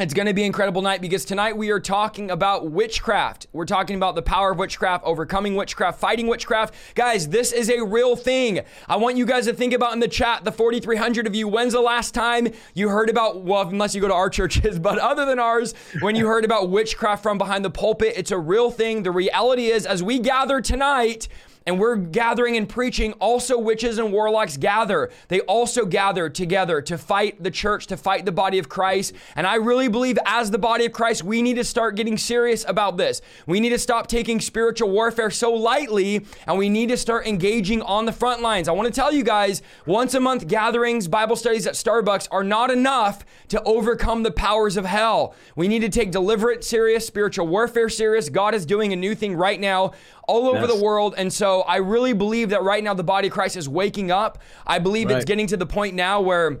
It's going to be an incredible night because tonight we are talking about witchcraft. We're talking about the power of witchcraft, overcoming witchcraft, fighting witchcraft. Guys, this is a real thing. I want you guys to think about in the chat, the 4,300 of you, when's the last time you heard about, well, unless you go to our churches, but other than ours, when you heard about witchcraft from behind the pulpit, it's a real thing. The reality is, as we gather tonight, and we're gathering and preaching, also witches and warlocks gather. They also gather together to fight the church, to fight the body of Christ. And I really believe as the body of Christ, we need to start getting serious about this. We need to stop taking spiritual warfare so lightly, and we need to start engaging on the front lines. I want to tell you guys, once a month gatherings, Bible studies at Starbucks are not enough to overcome the powers of hell. We need to take deliberate, serious, spiritual warfare serious. God is doing a new thing right now all over yes. the world. And so I really believe that right now the body of Christ is waking up. I believe right. it's getting to the point now where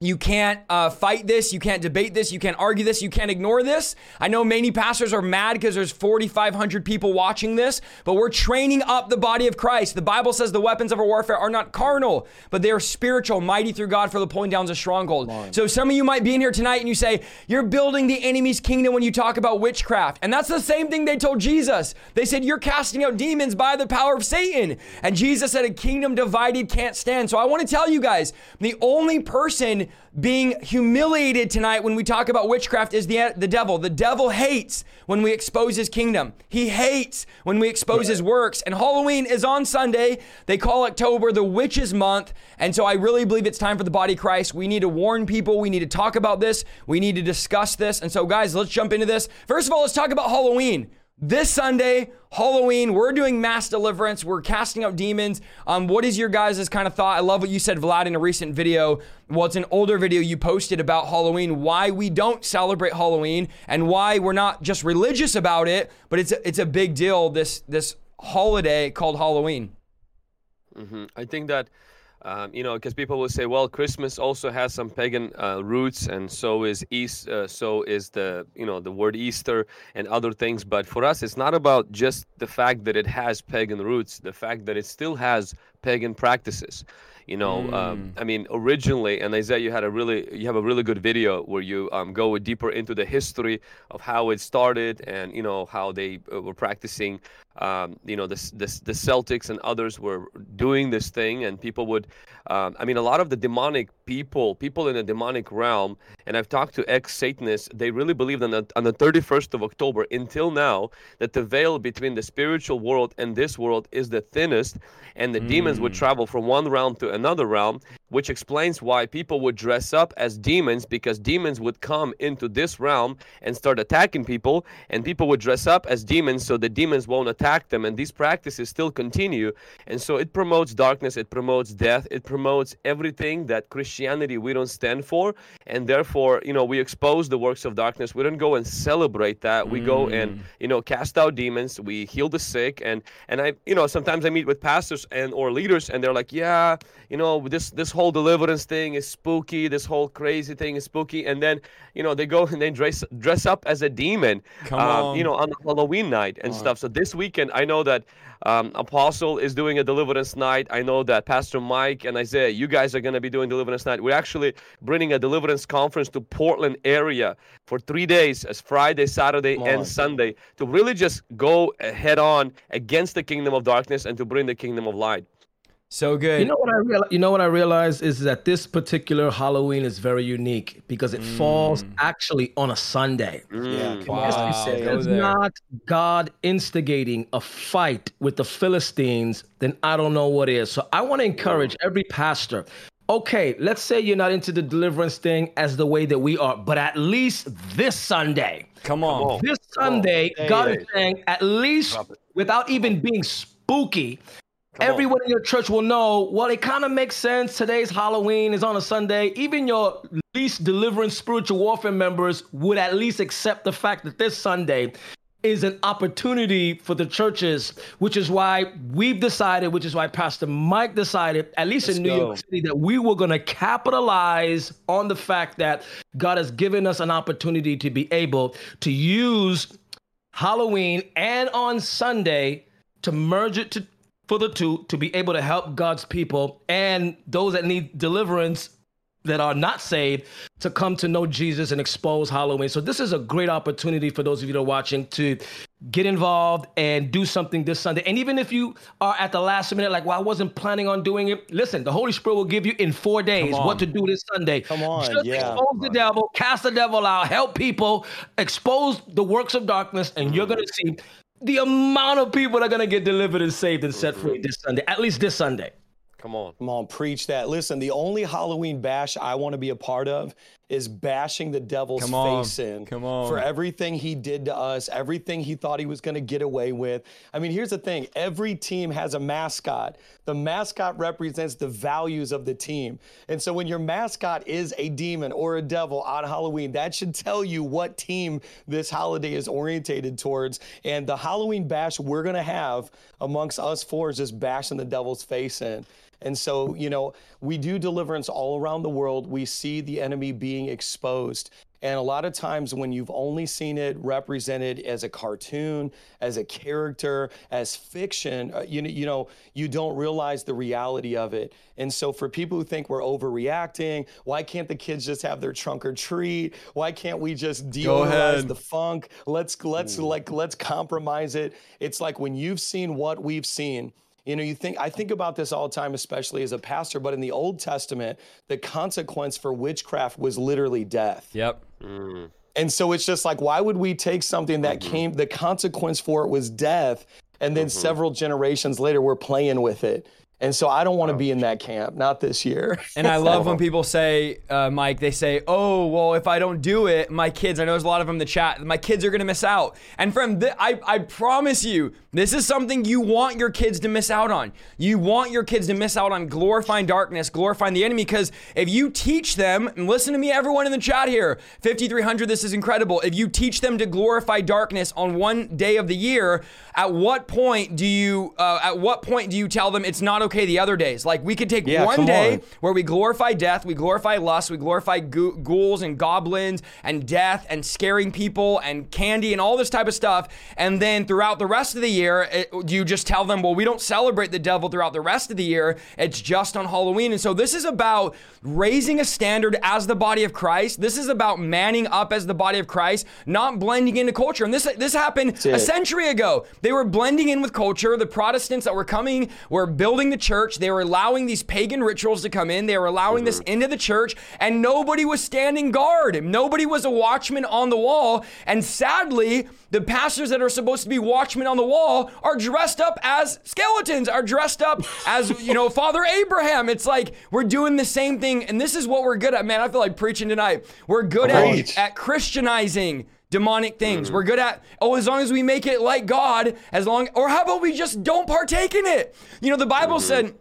you can't uh, fight this. You can't debate this. You can't argue this. You can't ignore this. I know many pastors are mad because there's 4,500 people watching this, but we're training up the body of Christ. The Bible says the weapons of our warfare are not carnal, but they are spiritual, mighty through God for the pulling down of stronghold. So some of you might be in here tonight and you say, You're building the enemy's kingdom when you talk about witchcraft. And that's the same thing they told Jesus. They said, You're casting out demons by the power of Satan. And Jesus said, A kingdom divided can't stand. So I want to tell you guys, the only person being humiliated tonight when we talk about witchcraft is the, the devil. The devil hates when we expose his kingdom. He hates when we expose yeah. his works. And Halloween is on Sunday. They call October the witches month. And so I really believe it's time for the body of Christ. We need to warn people. We need to talk about this. We need to discuss this. And so guys, let's jump into this. First of all, let's talk about Halloween. This Sunday, Halloween, we're doing mass deliverance. We're casting out demons. Um, what is your guys' kind of thought? I love what you said, Vlad, in a recent video. Well, it's an older video you posted about Halloween, why we don't celebrate Halloween, and why we're not just religious about it, but it's a, it's a big deal. This this holiday called Halloween. Mm-hmm. I think that um, you know, because people will say, well, Christmas also has some pagan uh, roots, and so is East, uh, so is the you know the word Easter and other things. But for us, it's not about just the fact that it has pagan roots, the fact that it still has pagan practices. You know, um, mm. um, I mean, originally, and Isaiah, you had a really, you have a really good video where you um, go deeper into the history of how it started and you know how they uh, were practicing. Um, you know, the, the the Celtics and others were doing this thing, and people would. Um, I mean, a lot of the demonic people, people in the demonic realm, and I've talked to ex-Satanists. They really believed on the on the 31st of October until now that the veil between the spiritual world and this world is the thinnest, and the mm. demons would mm. travel from one realm to another realm, which explains why people would dress up as demons because demons would come into this realm and start attacking people, and people would dress up as demons so the demons won't attack them. And these practices still continue. And so it promotes darkness, it promotes death, it promotes everything that Christianity we don't stand for. And therefore, you know, we expose the works of darkness. We don't go and celebrate that. We mm. go and, mm. you know, cast out demons, we heal the sick. And, and I, you know, sometimes I meet with pastors and or leaders and they're like, yeah, you know, this, this whole deliverance thing is spooky. This whole crazy thing is spooky. And then, you know, they go and they dress dress up as a demon, um, you know, on Halloween night and stuff. So this weekend, I know that um, Apostle is doing a deliverance night. I know that Pastor Mike and Isaiah, you guys are going to be doing deliverance night. We're actually bringing a deliverance conference to Portland area for three days, as Friday, Saturday, and Sunday, to really just go head on against the kingdom of darkness and to bring the kingdom of light. So good. You know what I real, You know what I realized is that this particular Halloween is very unique because it mm. falls actually on a Sunday. Mm. Yeah, wow. It's not God instigating a fight with the Philistines, then I don't know what is. So I want to encourage every pastor. Okay, let's say you're not into the deliverance thing as the way that we are, but at least this Sunday. Come on. This Sunday, God is saying, at least without even being spooky, Come Everyone on. in your church will know, well, it kind of makes sense. Today's Halloween is on a Sunday. Even your least deliverance spiritual warfare members would at least accept the fact that this Sunday is an opportunity for the churches, which is why we've decided, which is why Pastor Mike decided, at least Let's in New go. York City, that we were going to capitalize on the fact that God has given us an opportunity to be able to use Halloween and on Sunday to merge it to for the two to be able to help God's people and those that need deliverance that are not saved to come to know Jesus and expose Halloween. So this is a great opportunity for those of you that are watching to get involved and do something this Sunday. And even if you are at the last minute, like, well, I wasn't planning on doing it. Listen, the Holy Spirit will give you in four days what to do this Sunday. Come on, Just yeah. expose the devil, cast the devil out, help people, expose the works of darkness, and you're going to see the amount of people that are going to get delivered and saved and set free mm-hmm. this Sunday, at least this Sunday. Come on. Come on, preach that. Listen, the only Halloween bash I want to be a part of is bashing the devil's Come on. face in Come on. for everything he did to us, everything he thought he was going to get away with. I mean, here's the thing every team has a mascot. The mascot represents the values of the team. And so when your mascot is a demon or a devil on Halloween, that should tell you what team this holiday is orientated towards. And the Halloween bash we're going to have amongst us four is just bashing the devil's face in. And so, you know, we do deliverance all around the world. We see the enemy being exposed. And a lot of times, when you've only seen it represented as a cartoon, as a character, as fiction, uh, you know, you know, you don't realize the reality of it. And so, for people who think we're overreacting, why can't the kids just have their trunk or treat? Why can't we just deodorize the funk? Let's let's mm. like let's compromise it. It's like when you've seen what we've seen you know, you think I think about this all the time, especially as a pastor, but in the Old Testament, the consequence for witchcraft was literally death. Yep. Mm. And so it's just like, why would we take something that mm-hmm. came, the consequence for it was death, and then mm-hmm. several generations later, we're playing with it. And so I don't want to be in that camp, not this year. and I love when people say, uh, Mike, they say, oh, well, if I don't do it, my kids, I know there's a lot of them in the chat, my kids are going to miss out. And friend, the, I, I promise you, this is something you want your kids to miss out on. You want your kids to miss out on glorifying darkness, glorifying the enemy, because if you teach them, and listen to me, everyone in the chat here, 5300, this is incredible. If you teach them to glorify darkness on one day of the year, at what point do you, uh, at what point do you tell them it's not okay the other days. Like we could take yeah, one day on. where we glorify death, we glorify lust, we glorify ghouls and goblins and death and scaring people and candy and all this type of stuff. And then throughout the rest of the year, it, you just tell them, well, we don't celebrate the devil throughout the rest of the year. It's just on Halloween. And so this is about raising a standard as the body of Christ. This is about manning up as the body of Christ, not blending into culture. And this this happened a century ago. They were blending in with culture. The Protestants that were coming were building the church. They were allowing these pagan rituals to come in. They were allowing mm-hmm. this into the church, and nobody was standing guard. Nobody was a watchman on the wall. And sadly, the pastors that are supposed to be watchmen on the wall are dressed up as skeletons, are dressed up as, you know, Father Abraham. It's like we're doing the same thing. And this is what we're good at, man. I feel like preaching tonight. We're good at, at Christianizing demonic things. Mm-hmm. We're good at, oh, as long as we make it like God, as long, or how about we just don't partake in it? You know, the Bible mm-hmm. said,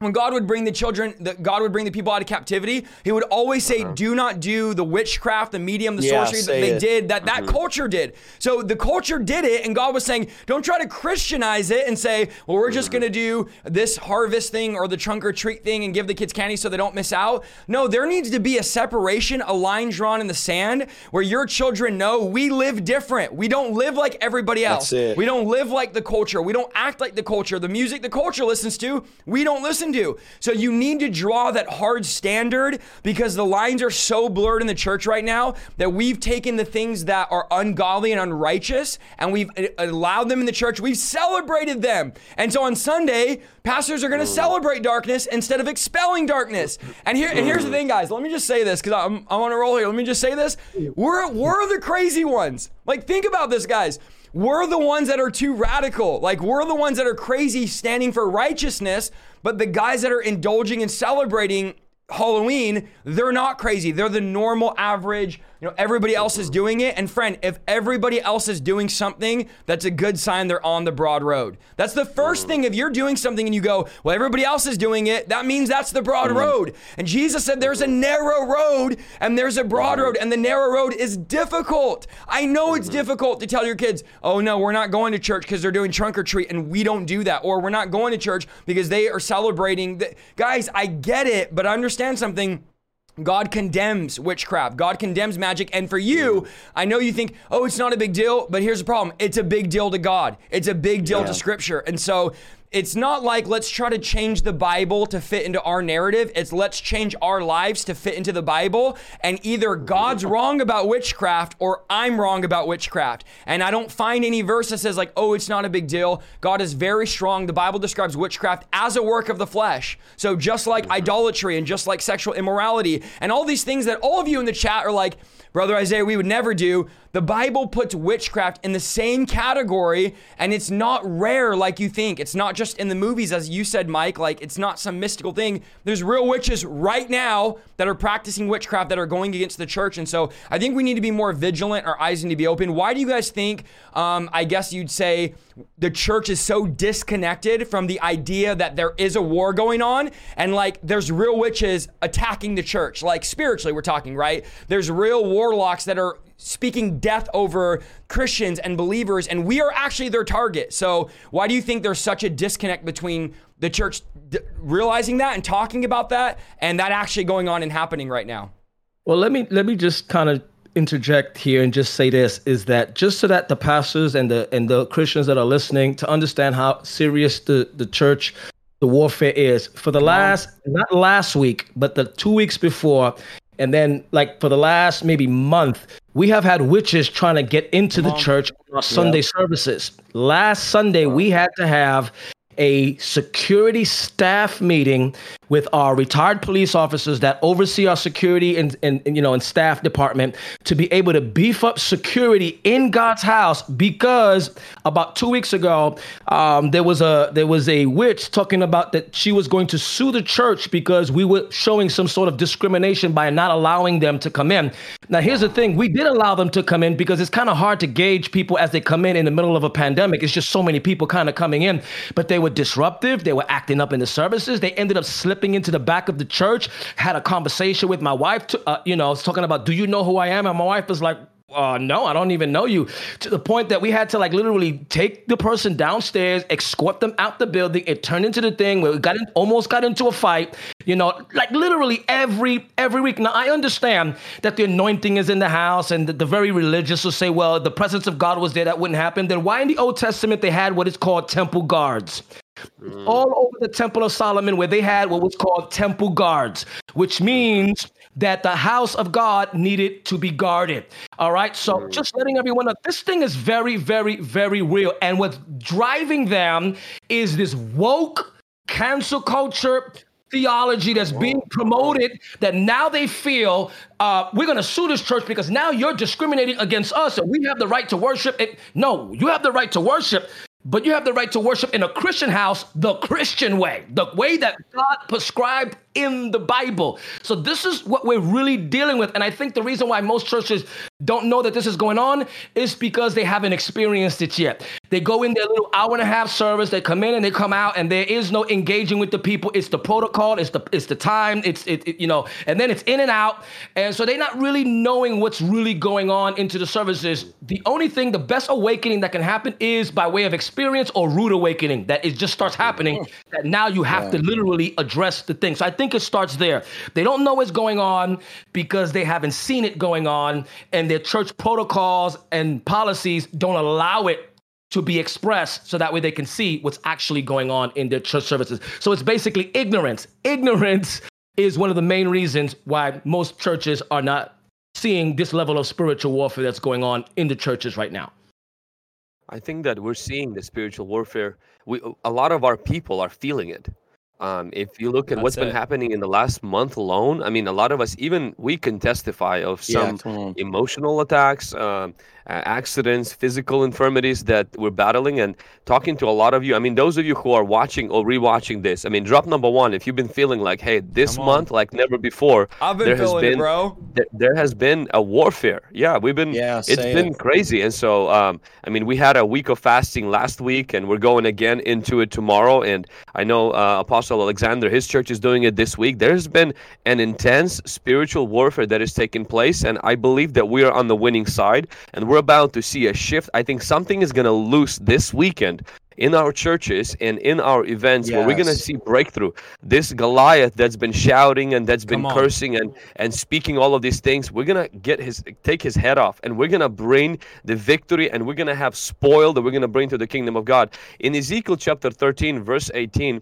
when God would bring the children, the, God would bring the people out of captivity, he would always say, uh-huh. do not do the witchcraft, the medium, the yeah, sorcery that they it. did, that that mm-hmm. culture did. So the culture did it, and God was saying, don't try to Christianize it and say, well, we're just mm-hmm. going to do this harvest thing or the trunk or treat thing and give the kids candy so they don't miss out. No, there needs to be a separation, a line drawn in the sand where your children know we live different. We don't live like everybody else. We don't live like the culture. We don't act like the culture. The music the culture listens to, we don't listen to. So you need to draw that hard standard because the lines are so blurred in the church right now that we've taken the things that are ungodly and unrighteous and we've uh, allowed them in the church. We've celebrated them. And so on Sunday, pastors are going to mm. celebrate darkness instead of expelling darkness. And here and here's the thing, guys. Let me just say this because I'm, I'm on a roll here. Let me just say this. We're, we're the crazy ones. Like, think about this, guys. We're the ones that are too radical. Like, we're the ones that are crazy standing for righteousness, but the guys that are indulging and celebrating Halloween, they're not crazy. They're the normal, average, you know, everybody else is doing it. And friend, if everybody else is doing something, that's a good sign they're on the broad road. That's the first thing. If you're doing something and you go, well, everybody else is doing it, that means that's the broad mm-hmm. road. And Jesus said there's a narrow road and there's a broad mm-hmm. road, and the narrow road is difficult. I know it's mm-hmm. difficult to tell your kids, oh no, we're not going to church because they're doing trunk or treat, and we don't do that. Or we're not going to church because they are celebrating. The, guys, I get it, but understand something. God condemns witchcraft. God condemns magic. And for you, I know you think, oh, it's not a big deal, but here's the problem it's a big deal to God, it's a big deal to Scripture. And so it's not like let's try to change the Bible to fit into our narrative. It's let's change our lives to fit into the Bible. And either God's wrong about witchcraft or I'm wrong about witchcraft. And I don't find any verse that says, like, oh, it's not a big deal. God is very strong. The Bible describes witchcraft as a work of the flesh. So just like idolatry and just like sexual immorality and all these things that all of you in the chat are like, Brother Isaiah, we would never do. The Bible puts witchcraft in the same category, and it's not rare like you think. It's not just in the movies, as you said, Mike. Like, it's not some mystical thing. There's real witches right now that are practicing witchcraft that are going against the church. And so I think we need to be more vigilant. Our eyes need to be open. Why do you guys think, um, I guess you'd say, the church is so disconnected from the idea that there is a war going on and like there's real witches attacking the church? Like, spiritually, we're talking, right? There's real warlocks that are speaking death over Christians and believers, and we are actually their target. So, why do you think there's such a disconnect between the church d- realizing that and talking about that, and that actually going on and happening right now? Well, let me let me just kind of interject here and just say this is that just so that the pastors and the and the Christians that are listening to understand how serious the the church the warfare is for the last not last week but the two weeks before and then like for the last maybe month we have had witches trying to get into the church on our sunday services. Last sunday we had to have a security staff meeting with our retired police officers that oversee our security and, and, and, you know and staff department to be able to beef up security in God's house because about two weeks ago um, there was a there was a witch talking about that she was going to sue the church because we were showing some sort of discrimination by not allowing them to come in. Now here's the thing: we did allow them to come in because it's kind of hard to gauge people as they come in in the middle of a pandemic. It's just so many people kind of coming in, but they were disruptive. They were acting up in the services. They ended up slipping into the back of the church. Had a conversation with my wife. To, uh, you know, I was talking about, "Do you know who I am?" And my wife was like, uh, no, I don't even know you. To the point that we had to like literally take the person downstairs, escort them out the building. It turned into the thing where we got in, almost got into a fight. You know, like literally every every week. Now I understand that the anointing is in the house, and the, the very religious will say, "Well, the presence of God was there. That wouldn't happen." Then why in the Old Testament they had what is called temple guards? All over the Temple of Solomon, where they had what was called temple guards, which means that the house of God needed to be guarded. All right. So just letting everyone know this thing is very, very, very real. And what's driving them is this woke cancel culture theology that's being promoted that now they feel uh, we're going to sue this church because now you're discriminating against us and we have the right to worship it. No, you have the right to worship, but you have the right to worship in a Christian house the Christian way, the way that God prescribed in the Bible. So this is what we're really dealing with. And I think the reason why most churches don't know that this is going on is because they haven't experienced it yet. They go in their little hour and a half service, they come in and they come out, and there is no engaging with the people. It's the protocol, it's the it's the time, it's it, it you know, and then it's in and out. And so they're not really knowing what's really going on into the services. The only thing, the best awakening that can happen is by way of experience or rude awakening. That it just starts happening. That now you have to literally address the thing. So I think it starts there. They don't know what's going on because they haven't seen it going on, and their church protocols and policies don't allow it to be expressed so that way they can see what's actually going on in their church services. So it's basically ignorance. Ignorance is one of the main reasons why most churches are not seeing this level of spiritual warfare that's going on in the churches right now. I think that we're seeing the spiritual warfare. We a lot of our people are feeling it. Um, if you look at That's what's been happening in the last month alone, I mean, a lot of us, even we can testify of some on. emotional attacks, um, uh, accidents, physical infirmities that we're battling. And talking to a lot of you, I mean, those of you who are watching or rewatching this, I mean, drop number one if you've been feeling like, hey, this month, like never before, I've been there has feeling it, been bro. th- there has been a warfare. Yeah, we've been. Yeah, it's been crazy, and so um, I mean, we had a week of fasting last week, and we're going again into it tomorrow. And I know uh, Apostle Alexander, his church is doing it this week. There's been an intense spiritual warfare that is taking place, and I believe that we are on the winning side, and we're about to see a shift. I think something is going to loose this weekend in our churches and in our events where we're going to see breakthrough. This Goliath that's been shouting and that's been cursing and and speaking all of these things, we're going to get his take his head off and we're going to bring the victory and we're going to have spoil that we're going to bring to the kingdom of God. In Ezekiel chapter 13 verse 18,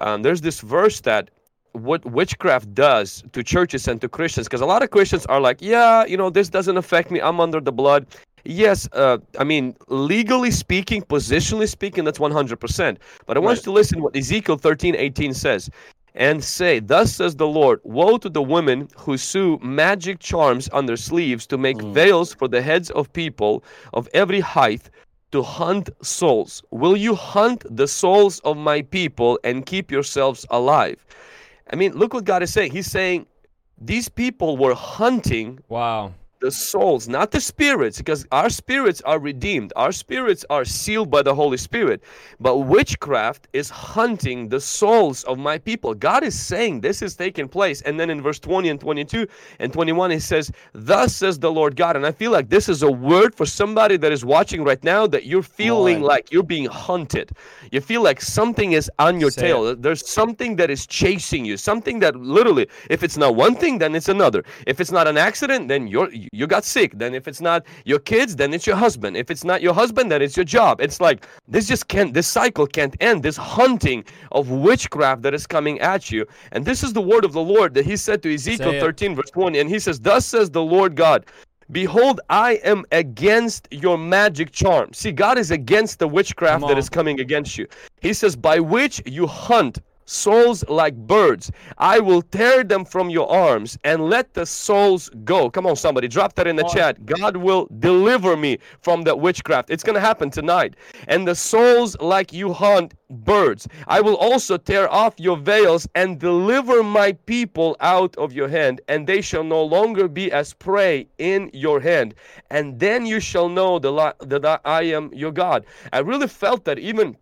um, there's this verse that what witchcraft does to churches and to Christians because a lot of Christians are like, yeah, you know, this doesn't affect me. I'm under the blood. Yes, uh, I mean, legally speaking, positionally speaking, that's 100%. But I want you to listen what Ezekiel 13, 18 says. And say, Thus says the Lord, Woe to the women who sew magic charms on their sleeves to make veils for the heads of people of every height to hunt souls. Will you hunt the souls of my people and keep yourselves alive? I mean, look what God is saying. He's saying these people were hunting Wow. The souls, not the spirits, because our spirits are redeemed. Our spirits are sealed by the Holy Spirit. But witchcraft is hunting the souls of my people. God is saying this is taking place. And then in verse 20 and 22 and 21, he says, Thus says the Lord God. And I feel like this is a word for somebody that is watching right now that you're feeling on. like you're being hunted. You feel like something is on your Say tail. There's something that is chasing you. Something that literally, if it's not one thing, then it's another. If it's not an accident, then you're you got sick. Then if it's not your kids, then it's your husband. If it's not your husband, then it's your job. It's like this just can't. This cycle can't end. This hunting of witchcraft that is coming at you. And this is the word of the Lord that He said to Ezekiel 13 verse 20, and He says, "Thus says the Lord God." Behold, I am against your magic charm. See, God is against the witchcraft that is coming against you. He says, by which you hunt souls like birds. I will tear them from your arms and let the souls go. Come on, somebody, drop that in the chat. God will deliver me from that witchcraft. It's going to happen tonight. And the souls like you hunt birds. I will also tear off your veils and deliver my people out of your hand, and they shall no longer be as prey in your hand. And then you shall know the that I am your God. I really felt that even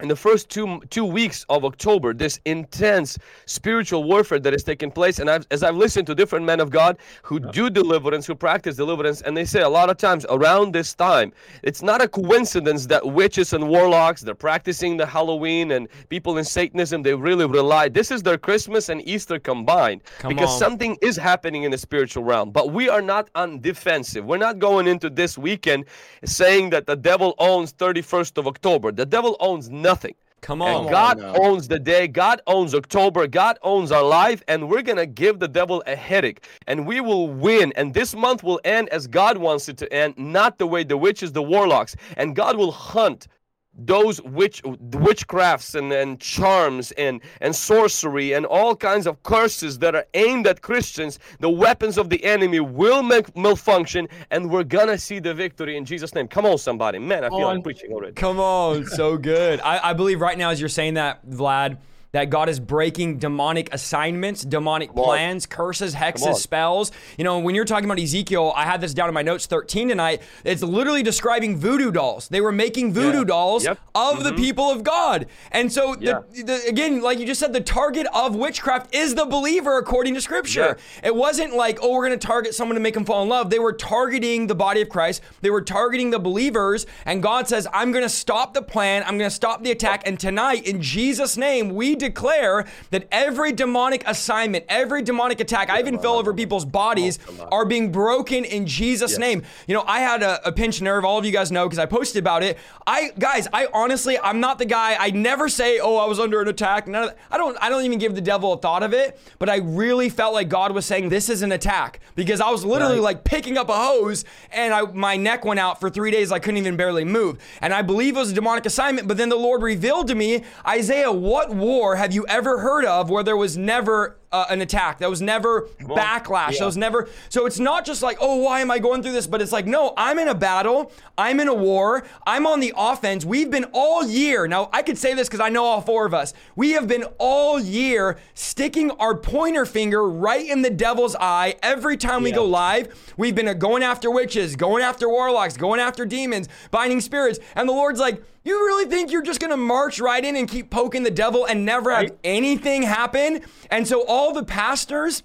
in the first two two weeks of October, this intense spiritual warfare that is taking place, and I've, as I've listened to different men of God who do deliverance, who practice deliverance, and they say a lot of times around this time, it's not a coincidence that witches and warlocks they're practicing the Halloween and people in Satanism they really rely. This is their Christmas and Easter combined Come because on. something is happening in the spiritual realm. But we are not on defensive. We're not going into this weekend saying that the devil owns 31st of October. The devil owns nothing. Come And on. God now. owns the day, God owns October, God owns our life, and we're gonna give the devil a headache, and we will win. And this month will end as God wants it to end, not the way the witches, the warlocks, and God will hunt those witch witchcrafts and, and charms and, and sorcery and all kinds of curses that are aimed at Christians, the weapons of the enemy will make malfunction, and we're gonna see the victory in Jesus' name. Come on, somebody. Man, I feel like preaching already. Come on, so good. I, I believe right now, as you're saying that, Vlad, that God is breaking demonic assignments, demonic on. plans, curses, hexes, spells. You know, when you're talking about Ezekiel, I had this down in my notes 13 tonight. It's literally describing voodoo dolls. They were making voodoo dolls Yep. of the people of God. And so, Yeah. the, the, again, like you just said, the target of witchcraft is the believer according to Scripture. It wasn't like, oh, we're going to target someone to make them fall in love. They were targeting the body of Christ, they were targeting the believers. And God says, I'm going to stop the plan, I'm going to stop the attack. And tonight, in Jesus' name, we declare that every demonic assignment, every demonic attack, I even fell over people's bodies, are being broken in Jesus' name. You know, I had a, a pinched nerve. All of you guys know because I posted about it. I guys, I honestly, I'm not the guy. I never say, "Oh, I was under an attack." None of that. I don't. I don't even give the devil a thought of it. But I really felt like God was saying, "This is an attack," because I was literally like picking up a hose, and I my neck went out for three days. I couldn't even barely move, and I believe it was a demonic assignment. But then the Lord revealed to me, Isaiah, what war have you ever heard of where there was never uh, an attack? That was never backlash. Yeah. That was never. So it's not just like, oh, why am I going through this? But it's like, no, I'm in a battle. I'm in a war. I'm on the offense. We've been all year. Now, I could say this because I know all four of us. We have been all year sticking our pointer finger right in the devil's eye every time we Yeah. go live. We've been uh, going after witches, going after warlocks, going after demons, binding spirits. And the Lord's like, you really think you're just gonna march right in and keep poking the devil and never have Right. anything happen? And so all the pastors,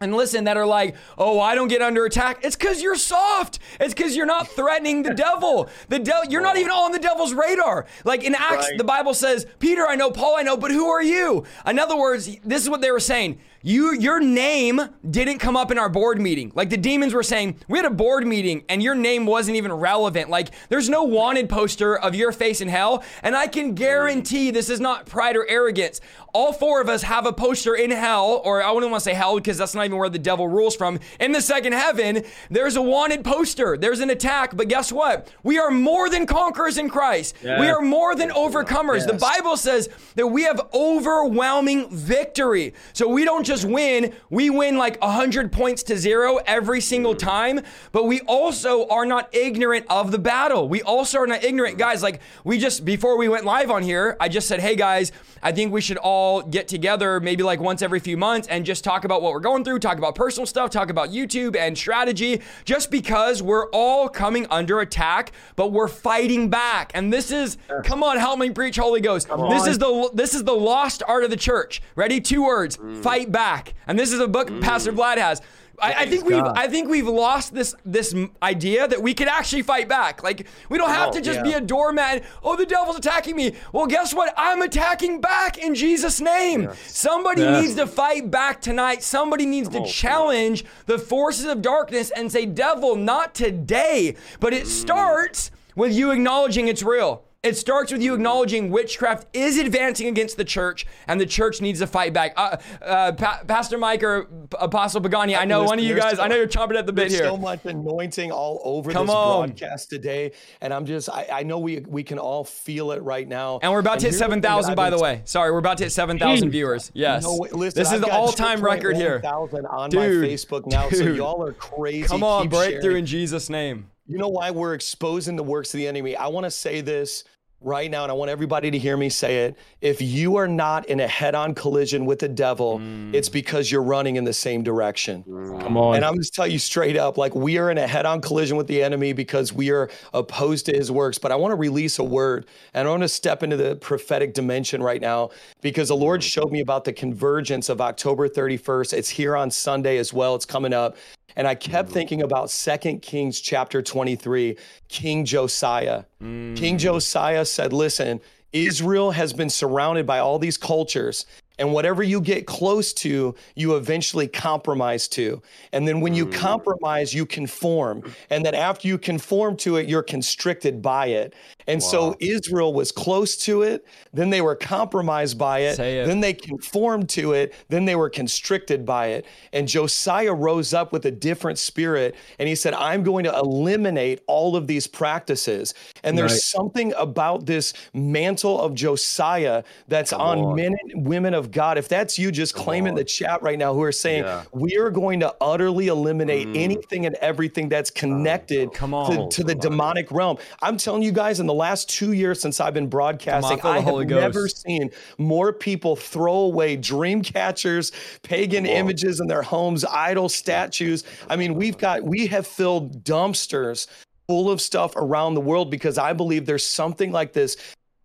and listen, that are like, oh, I don't get under attack. It's because you're soft. It's because you're not threatening the devil. The devil, you're not even on the devil's radar. Like in Acts, Right. the Bible says, Peter, I know, Paul, I know, but who are you? In other words, this is what they were saying. You, your name didn't come up in our board meeting. Like the demons were saying, we had a board meeting and your name wasn't even relevant. Like there's no wanted poster of your face in hell. And I can guarantee this is not pride or arrogance. All four of us have a poster in hell, or I wouldn't want to say hell because that's not even where the devil rules from. In the second heaven, there's a wanted poster. There's an attack. But guess what? We are more than conquerors in Christ. We are more than overcomers. The Bible says that we have overwhelming victory. So we don't just win, we win like 100 points to zero every single mm. time, but we also are not ignorant of the battle. We also are not ignorant. Guys, like we just, before we went live on here, I just said, hey guys, I think we should all get together maybe like once every few months and just talk about what we're going through, talk about personal stuff, talk about YouTube and strategy, just because we're all coming under attack, but we're fighting back. And this is, come on, help me preach, Holy Ghost. This is the this is the lost art of the church. Ready? Two words: mm. fight back. And this is a book mm. Pastor Vlad has. I, I think we've I think we've lost this this idea that we can actually fight back. Like we don't have to just be a doormat. Oh, the devil's attacking me. Well, guess what? I'm attacking back in Jesus' name. Somebody needs to fight back tonight. Somebody needs to challenge the forces of darkness and say, "Devil, not today." But it starts with you acknowledging it's real. It starts with you acknowledging witchcraft is advancing against the church, and the church needs to fight back. Uh, uh, pa- Pastor Mike or P- Apostle Pagani, I know one of you guys. so- I know you're chomping at the bit There's here. so much anointing all over Come this on. broadcast today, and I'm just I, I know we we can all feel it right now. And we're about to hit here's the thing seven thousand, by the way. Sorry, we're about to hit seven thousand viewers. Yes, No, wait, listen, this is I've the all-time record here. 2.1,000 on Dude, my Facebook now, so dude. y'all are crazy. Come on, Keep breakthrough sharing. in Jesus' name. You know why we're exposing the works of the enemy? I want to say this right now, and I want everybody to hear me say it. If you are not in a head on collision with the devil, Mm. it's because you're running in the same direction. Come on. And I'm just tell you straight up, like we are in a head-on collision with the enemy because we are opposed to his works. But I want to release a word, and I want to step into the prophetic dimension right now because the Lord showed me about the convergence of October 31st. It's here on Sunday as well. It's coming up. And I kept mm-hmm. thinking about Second Kings chapter 23, King Josiah. King mm. Josiah said, Listen, Israel has been surrounded by all these cultures. And whatever you get close to, you eventually compromise to. And then when you hmm. compromise, you conform. And then after you conform to it, you're constricted by it. And so Israel was close to it, then they were compromised by it, it. then they conformed to it, then they were constricted by it. And Josiah rose up with a different spirit and he said, I'm going to eliminate all of these practices. And there's Right. something about this mantle of Josiah that's on, men and women of God. If that's you, just claim in the chat right now who are saying, Yeah. We are going to utterly eliminate anything and everything that's connected Come to, on. to the demonic realm. I'm telling you guys, in the last two years since I've been broadcasting, I have Holy never Ghost. seen more people throw away dream catchers, pagan images in their homes, idol statues. I mean, we've got, we have filled dumpsters full of stuff around the world because I believe there's something like this.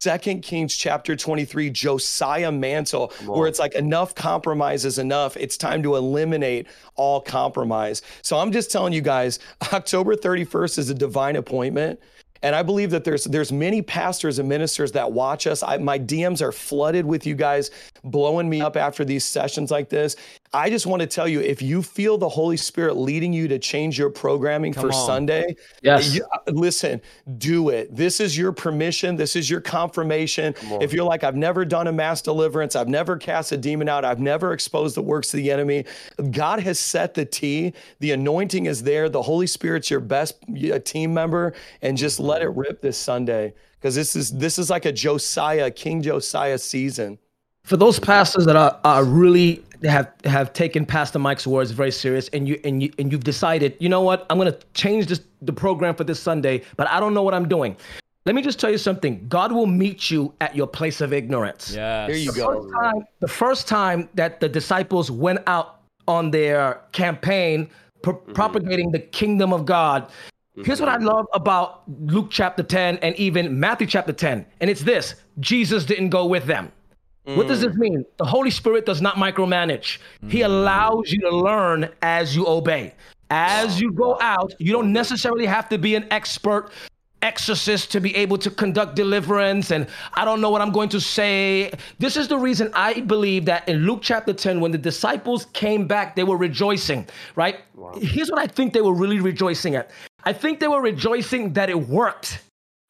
Second Kings chapter 23, Josiah mantle, where it's like enough compromise is enough. It's time to eliminate all compromise. So I'm just telling you guys, October 31st is a divine appointment. And I believe that there's there's many pastors and ministers that watch us. I, my DMs are flooded with you guys blowing me up after these sessions like this. I just want to tell you, if you feel the Holy Spirit leading you to change your programming for on. Sunday, Yes. you- uh, listen, do it. This is your permission. This is your confirmation. If you're like, I've never done a mass deliverance, I've never cast a demon out, I've never exposed the works of the enemy, God has set the T. The anointing is there. The Holy Spirit's your best team member, and just let it rip this Sunday because this is this is like a Josiah, King Josiah season. For those pastors that are, are really have have taken Pastor Mike's words very serious, and you and you and you've decided, you know what, I'm gonna change this the program for this Sunday, but I don't know what I'm doing. Let me just tell you something. God will meet you at your place of ignorance. Yeah, There you The go. first time, the first time that the disciples went out on their campaign pro- mm-hmm. propagating the kingdom of God, mm-hmm. here's what I love about Luke chapter 10 and even Matthew chapter 10. And it's this Jesus didn't go with them. What does this mm. mean? The Holy Spirit does not micromanage. He mm. allows you to learn as you obey. As you go out, you don't necessarily have to be an expert exorcist to be able to conduct deliverance and I don't know what I'm going to say. This is the reason I believe that in Luke chapter 10 when the disciples came back they were rejoicing, right? Here's what I think they were really rejoicing at. I think they were rejoicing that it worked.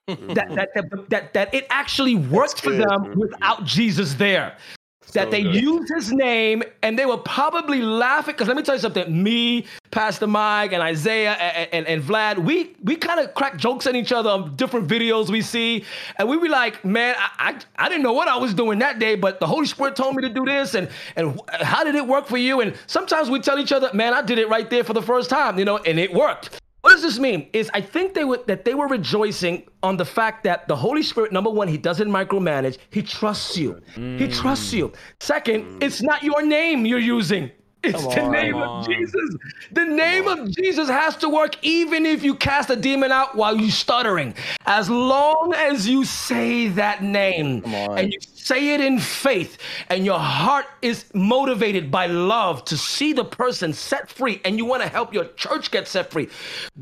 That, that, that, that, that it actually worked for them without Jesus there. That So they good. used his name and they were probably laughing. Because let me tell you something. Me, Pastor Mike, and Isaiah and, and, and Vlad, we we kind of crack jokes at each other on different videos we see. And we be like, man, I, I, I didn't know what I was doing that day, but the Holy Spirit told me to do this. And, and how did it work for you? And sometimes we tell each other, man, I did it right there for the first time, you know, and it worked. What does this mean? Is I think they were that they were rejoicing on the fact that the Holy Spirit, number one, he doesn't micromanage. He trusts you. He trusts you. Second, it's not your name you're using. It's the name of Jesus. The name of Jesus has to work even if you cast a demon out while you're stuttering. As long as you say that name and you say it in faith and your heart is motivated by love to see the person set free and you want to help your church get set free,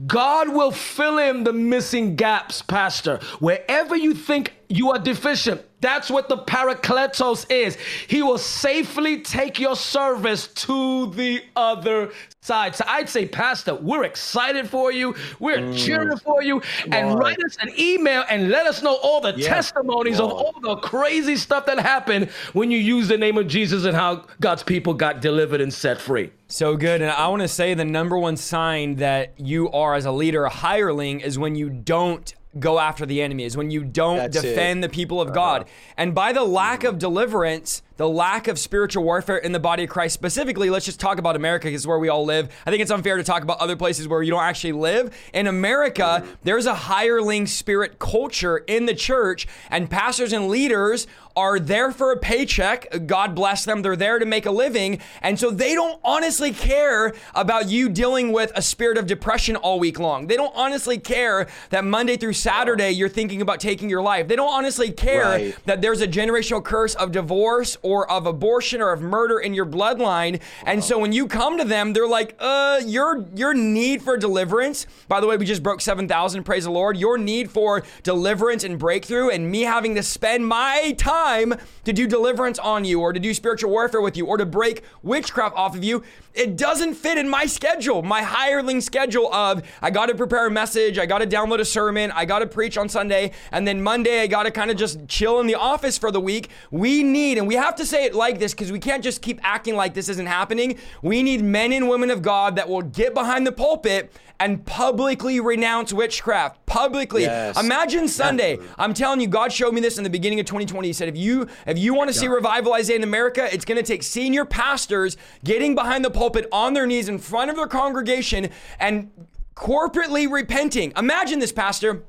God will fill in the missing gaps, Pastor. Wherever you think you are deficient, that's what the parakletos is. He will safely take your service to the other side. So I'd say, Pastor, we're excited for you. We're mm. cheering for you. And write us an email and let us know all the testimonies of all the crazy stuff that happened when you use the name of Jesus and how God's people got delivered and set free. So good. And I want to say the number one sign that you are, as a leader, a hireling, is when you don't go after the enemy, is when you don't That's it. defend the people of uh-huh. God. And by the lack of deliverance, the lack of spiritual warfare in the body of Christ, specifically, let's just talk about America because where we all live. I think it's unfair to talk about other places where you don't actually live. In America, there's a hireling spirit culture in the church, and pastors and leaders are there for a paycheck. God bless them. They're there to make a living. And so they don't honestly care about you dealing with a spirit of depression all week long. They don't honestly care that Monday through Saturday you're thinking about taking your life. They don't honestly care Right. that there's a generational curse of divorce or of abortion or of murder in your bloodline. And so when you come to them, they're like, uh, your your need for deliverance. By the way, we just broke 7,000, praise the Lord. Your need for deliverance and breakthrough and me having to spend my time to do deliverance on you or to do spiritual warfare with you or to break witchcraft off of you, it doesn't fit in my schedule, my hireling schedule of I got to prepare a message, I got to download a sermon, I got to preach on Sunday, and then Monday I got to kind of just chill in the office for the week. We need, and we have to say it like this because we can't just keep acting like this isn't happening. We need men and women of God that will get behind the pulpit and publicly renounce witchcraft. Publicly. Yes. Imagine Sunday. I'm telling you, God showed me this in the beginning of 2020. He said, if you if you want to see revival Isaiah in America, it's going to take senior pastors getting behind the pulpit on their knees in front of their congregation and corporately repenting. Imagine this, Pastor.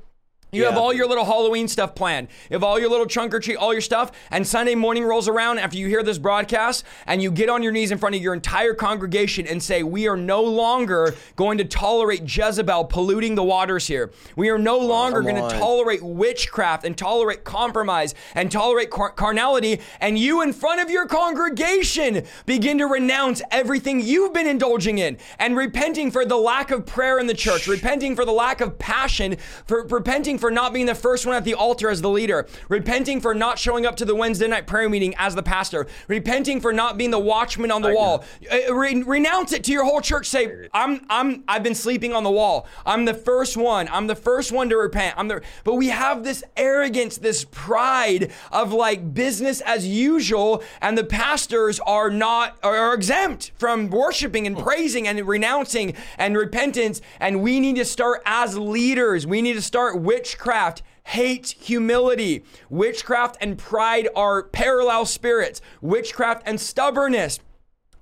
You have all your little Halloween stuff planned. You have all your little trunk or treat, all your stuff, and Sunday morning rolls around after you hear this broadcast, and you get on your knees in front of your entire congregation and say, We are no longer going to tolerate Jezebel polluting the waters here. We are no longer come going to tolerate witchcraft and tolerate compromise and tolerate car- carnality. And you, in front of your congregation, begin to renounce everything you've been indulging in and repenting for the lack of prayer in the church, repenting for the lack of passion, for repenting for not being the first one at the altar as the leader, repenting for not showing up to the Wednesday night prayer meeting as the pastor, repenting for not being the watchman on the wall. Uh, re- renounce it to your whole church. Say, I'm, I'm, I've been sleeping on the wall. I'm the first one. I'm the first one to repent. I'm the, but we have this arrogance, this pride of like business as usual, and the pastors are not are exempt from worshiping and praising and renouncing and repentance. And we need to start as leaders. We need to start witchcraft hate humility. Witchcraft and pride are parallel spirits. Witchcraft and stubbornness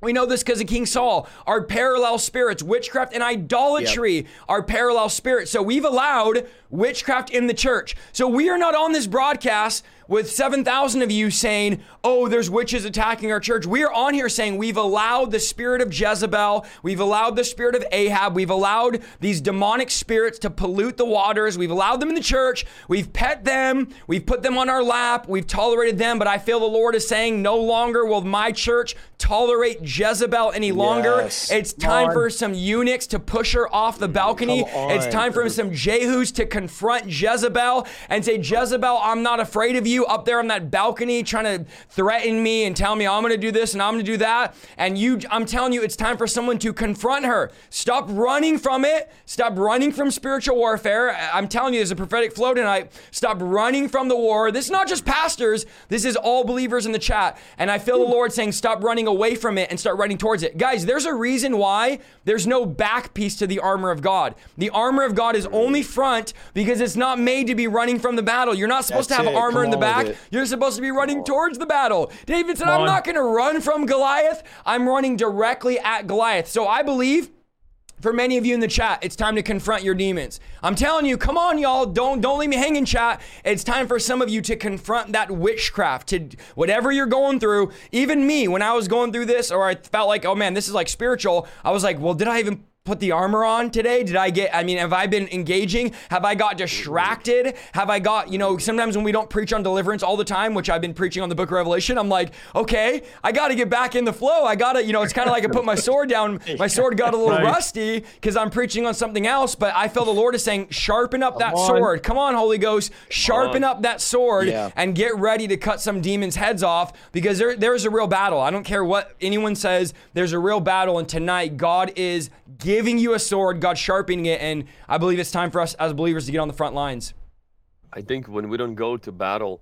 we know this because of King Saul. Our parallel spirits, witchcraft and idolatry yep. are parallel spirits. So we've allowed witchcraft in the church. So we are not on this broadcast with 7,000 of you saying, oh, there's witches attacking our church. We are on here saying we've allowed the spirit of Jezebel, we've allowed the spirit of Ahab, we've allowed these demonic spirits to pollute the waters, we've allowed them in the church, we've pet them, we've put them on our lap, we've tolerated them, but I feel the Lord is saying, no longer will my church tolerate Jezebel any longer. Yes. It's time for some eunuchs to push her off the balcony. It's time for some Jehus to confront Jezebel and say, Jezebel, I'm not afraid of you you up there on that balcony trying to threaten me and tell me I'm going to do this and I'm going to do that. And you, I'm telling you, it's time for someone to confront her. Stop running from it. Stop running from spiritual warfare. I'm telling you, there's a prophetic flow tonight. Stop running from the war. This is not just pastors. This is all believers in the chat. And I feel the hmm. Lord saying, stop running away from it and start running towards it. Guys, there's a reason why there's no back piece to the armor of God. The armor of God is hmm. only front because it's not made to be running from the battle. You're not supposed That's to have it. armor Come in the back back. You're supposed to be running towards the battle. David said, I'm not going to run from Goliath. I'm running directly at Goliath. So I believe for many of you in the chat, it's time to confront your demons. I'm telling you, come on, y'all. Don't don't leave me hanging, chat. It's time for some of you to confront that witchcraft, to whatever you're going through. Even me, when I was going through this, or I felt like, oh man, this is like spiritual. I was like, well, did I even put the armor on today? Did I get, I mean, have I been engaging? Have I got distracted? Have I got, you know, sometimes when we don't preach on deliverance all the time, which I've been preaching on the book of Revelation, I'm like, okay, I got to get back in the flow. I got to, you know, it's kind of like I put my sword down. My sword got a little right. rusty because I'm preaching on something else, but I feel the Lord is saying, sharpen up Come that on. sword. Come on, Holy Ghost, sharpen up that sword yeah. and get ready to cut some demons' heads off because there, there's a real battle. I don't care what anyone says, there's a real battle. And tonight, God is giving you a sword, God sharpening it, and I believe it's time for us as believers to get on the front lines. I think when we don't go to battle,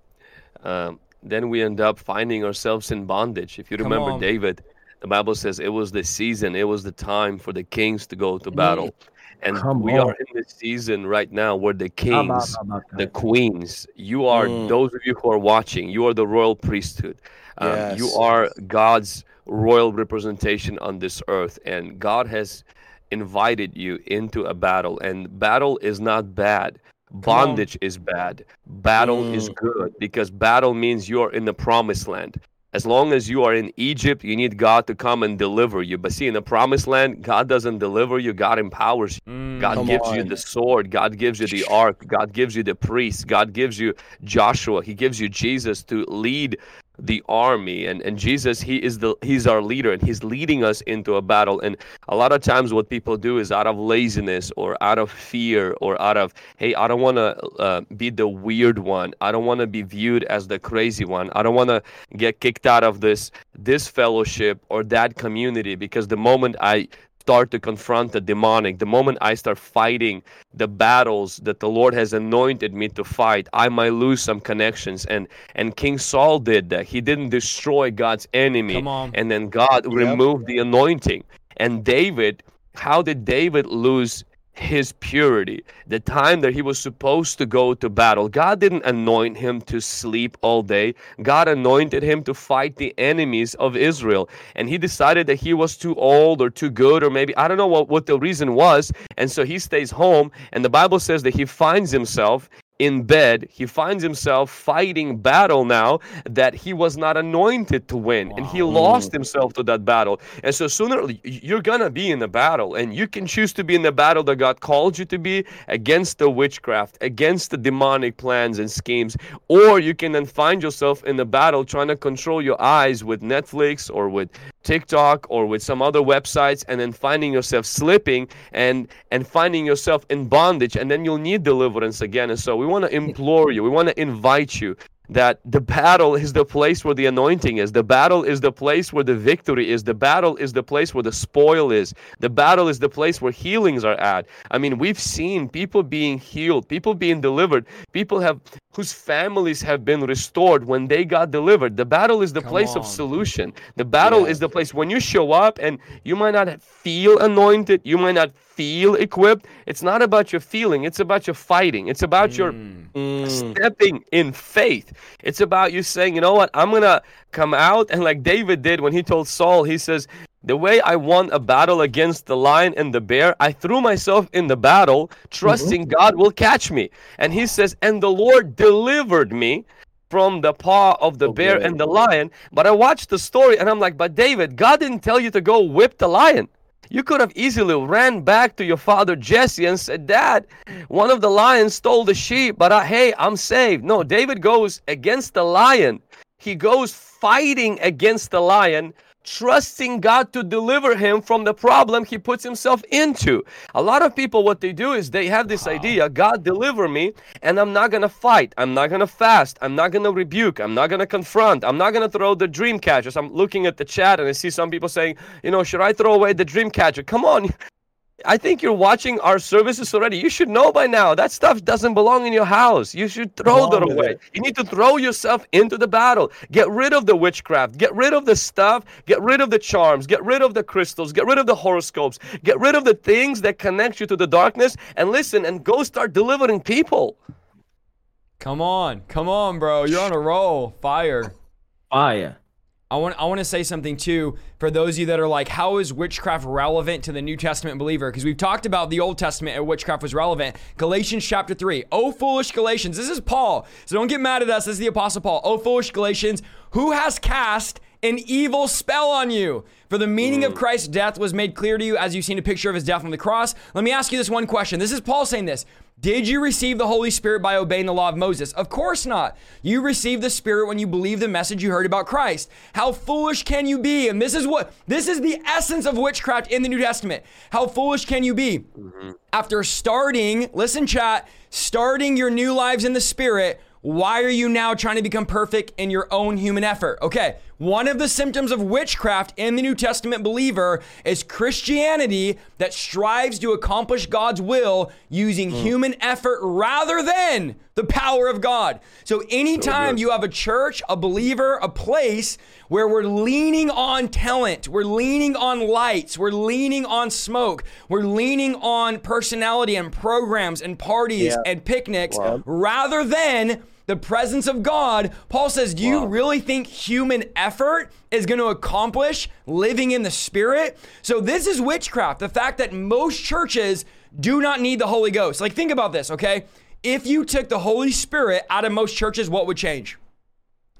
um, then we end up finding ourselves in bondage. If you remember David, the Bible says it was the season, it was the time for the kings to go to battle. And Come we on. are in the season right now where the kings, the queens, you are mm. those of you who are watching, you are the royal priesthood. Um, yes. You are God's royal representation on this earth, and God has invited you into a battle and battle is not bad. Bondage is bad. Battle mm. is good because battle means you're in the promised land. As long as you are in Egypt, you need God to come and deliver you. But see, in the promised land, God doesn't deliver you, God empowers you. Mm, God gives on. you the sword, God gives you the ark, God gives you the priest, God gives you Joshua, He gives you Jesus to lead the army and and Jesus he is the he's our leader and he's leading us into a battle. And a lot of times what people do is out of laziness or out of fear or out of hey I don't want to uh, be the weird one. I don't want to be viewed as the crazy one. I don't want to get kicked out of this this fellowship or that community because the moment I start to confront the demonic, the moment I start fighting the battles that the Lord has anointed me to fight, I might lose some connections. And and King Saul did that. He didn't destroy God's enemy, and then God yep. removed the anointing. And David, how did David lose his purity, the time that he was supposed to go to battle. God didn't anoint him to sleep all day. God anointed him to fight the enemies of Israel. And he decided that he was too old or too good, or maybe I don't know what, what the reason was. And so he stays home. And the Bible says that he finds himself in bed, he finds himself fighting battle now that he was not anointed to win, wow. and he lost mm. himself to that battle. And so sooner you're gonna be in the battle, and you can choose to be in the battle that God called you to be against the witchcraft, against the demonic plans and schemes, or you can then find yourself in the battle trying to control your eyes with Netflix or with TikTok or with some other websites and then finding yourself slipping and and finding yourself in bondage and then you'll need deliverance again and so we want to implore you we want to invite you that the battle is the place where the anointing is. The battle is the place where the victory is. The battle is the place where the spoil is. The battle is the place where healings are at. I mean, we've seen people being healed, people being delivered, people have whose families have been restored when they got delivered. The battle is the Come place on. of solution. The battle Yeah. is the place when you show up and you might not feel anointed, you might not feel equipped. It's not about your feeling, it's about your fighting. It's about your mm. Mm. stepping in faith. It's about you saying, you know what, I'm to come out. And like David did when he told Saul, he says, the way I won a battle against the lion and the bear, I threw myself in the battle, mm-hmm. trusting God will catch me. And he says, and the Lord delivered me from the paw of the bear and the lion. But I watched the story and I'm like, but David, God didn't tell you to go whip the lion. You could have easily ran back to your father Jesse and said, Dad, one of the lions stole the sheep, but I, hey, I'm saved. No, David goes against the lion. He goes fighting against the lion, trusting God to deliver him from the problem he puts himself into. A lot of people, what they do is they have this idea God, deliver me, and I'm not going to fight. I'm not going to fast. I'm not going to rebuke. I'm not going to confront. I'm not going to throw the dream catchers. I'm looking at the chat and I see some people saying, you know, should I throw away the dream catcher? Come on. I think you're watching our services already. You should know by now that stuff doesn't belong in your house. You should throw Come that away. it. You need to throw yourself into the battle. Get rid of the witchcraft. Get rid of the stuff. Get rid of the charms. Get rid of the crystals. Get rid of the horoscopes. Get rid of the things that connect you to the darkness. And listen and go start delivering people. Come on. Come on, bro. You're on a roll. Fire. Fire. I want I want to say something too for those of you that are like, how is witchcraft relevant to the New Testament believer? Because we've talked about the Old Testament and witchcraft was relevant. Galatians chapter three. Oh foolish Galatians. This is Paul. So don't get mad at us. This is the Apostle Paul. Oh foolish Galatians, who has cast an evil spell on you? For the meaning of mm. Christ's death was made clear to you as you've seen a picture of his death on the cross. Let me ask you this one question. This is Paul saying this. Did you receive the Holy Spirit by obeying the law of Moses? Of course not. You received the Spirit when you believed the message you heard about Christ. How foolish can you be? And this is what this is the essence of witchcraft in the New Testament. How foolish can you be? Mm-hmm. After starting, listen chat, starting your new lives in the Spirit, why are you now trying to become perfect in your own human effort? Okay, one of the symptoms of witchcraft in the New Testament believer is Christianity that strives to accomplish God's will using hmm. human effort rather than the power of God. So, anytime you have a church, a believer, a place where we're leaning on talent, we're leaning on lights, we're leaning on smoke, we're leaning on personality and programs and parties Yeah. and picnics rather than the presence of God. Paul says, Do you really think human effort is going to accomplish living in the Spirit? So, this is witchcraft. The fact that most churches do not need the Holy Ghost. Like, think about this, okay? If you took the Holy Spirit out of most churches, what would change?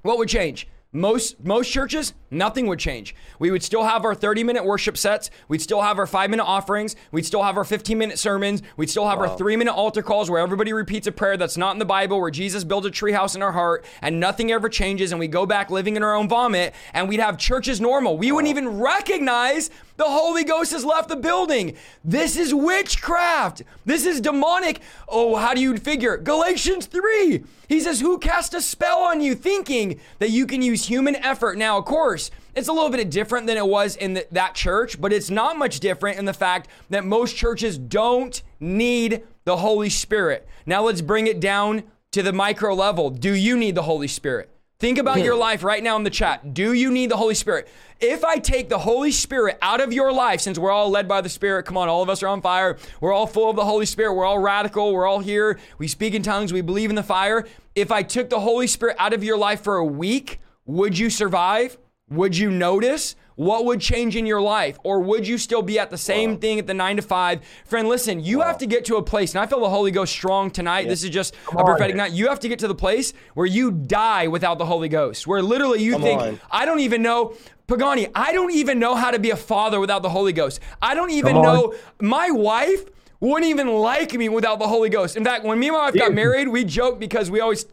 What would change? Most most churches, nothing would change. We would still have our 30-minute worship sets. We'd still have our 5-minute offerings. We'd still have our 15-minute sermons. We'd still have our 3-minute altar calls where everybody repeats a prayer that's not in the Bible, where Jesus builds a treehouse in our heart and nothing ever changes and we go back living in our own vomit and we'd have churches normal. We wouldn't even recognize the Holy Ghost has left the building. This is witchcraft. This is demonic. Oh, how do you figure? Galatians 3. He says, Who cast a spell on you, thinking that you can use human effort? Now, of course, it's a little bit different than it was in the, that church, but it's not much different in the fact that most churches don't need the Holy Spirit. Now, let's bring it down to the micro level. Do you need the Holy Spirit? Think about your hmm. life right now in the chat. Do you need the Holy Spirit? If I take the Holy Spirit out of your life, since we're all led by the Spirit, come on, all of us are on fire. We're all full of the Holy Spirit. We're all radical. We're all here. We speak in tongues. We believe in the fire. If I took the Holy Spirit out of your life for a week, would you survive? Would you notice? What would change in your life? Or would you still be at the same thing at the nine to five? Friend, listen, you have to get to a place, and I feel the Holy Ghost strong tonight. This is just a prophetic night. You have to get to the place where you die without the Holy Ghost, where literally you think, on. I don't even know. Pagani, I don't even know how to be a father without the Holy Ghost. I don't even know. My wife wouldn't even like me without the Holy Ghost. In fact, when me and my wife got married, we joked because we always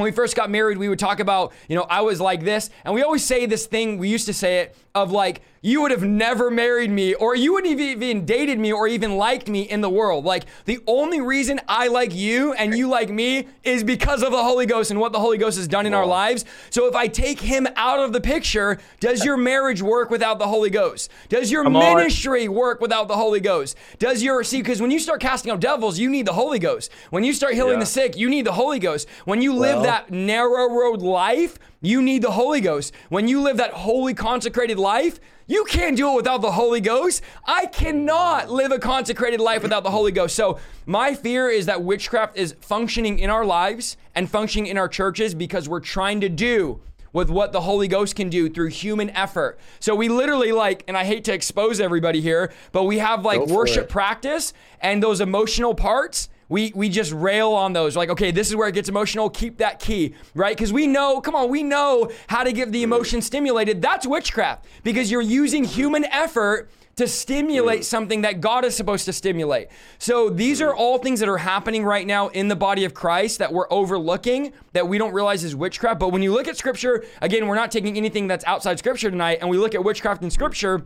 when we first got married, we would talk about, you know, I was like this. And we always say this thing, we used to say it, of like, you would have never married me or you wouldn't have even dated me or even liked me in the world. Like the only reason I like you and you like me is because of the Holy Ghost and what the Holy Ghost has done in our lives. So if I take him out of the picture, does your marriage work without the Holy Ghost? Does your Come on. ministry work without the Holy Ghost? Does your see because when you start casting out devils, you need the Holy Ghost. When you start healing Yeah. the sick, you need the Holy Ghost. When you live Well- that narrow road life, you need the Holy Ghost. When you live that holy consecrated life, you can't do it without the Holy Ghost. I cannot live a consecrated life without the Holy Ghost. So, my fear is that witchcraft is functioning in our lives and functioning in our churches because we're trying to do with what the Holy Ghost can do through human effort. So we literally like, and I hate to expose everybody here, but we have like worship it. practice and those emotional parts. We, we just rail on those. Like okay this is where it gets emotional. Keep that key right? Because we know come on we know how to get the emotion stimulated. That's witchcraft because you're using human effort to stimulate mm. something that God is supposed to stimulate. So these are all things that are happening right now in the body of Christ that we're overlooking that we don't realize is witchcraft. But when you look at scripture, again, we're not taking anything that's outside scripture tonight, and we look at witchcraft in scripture,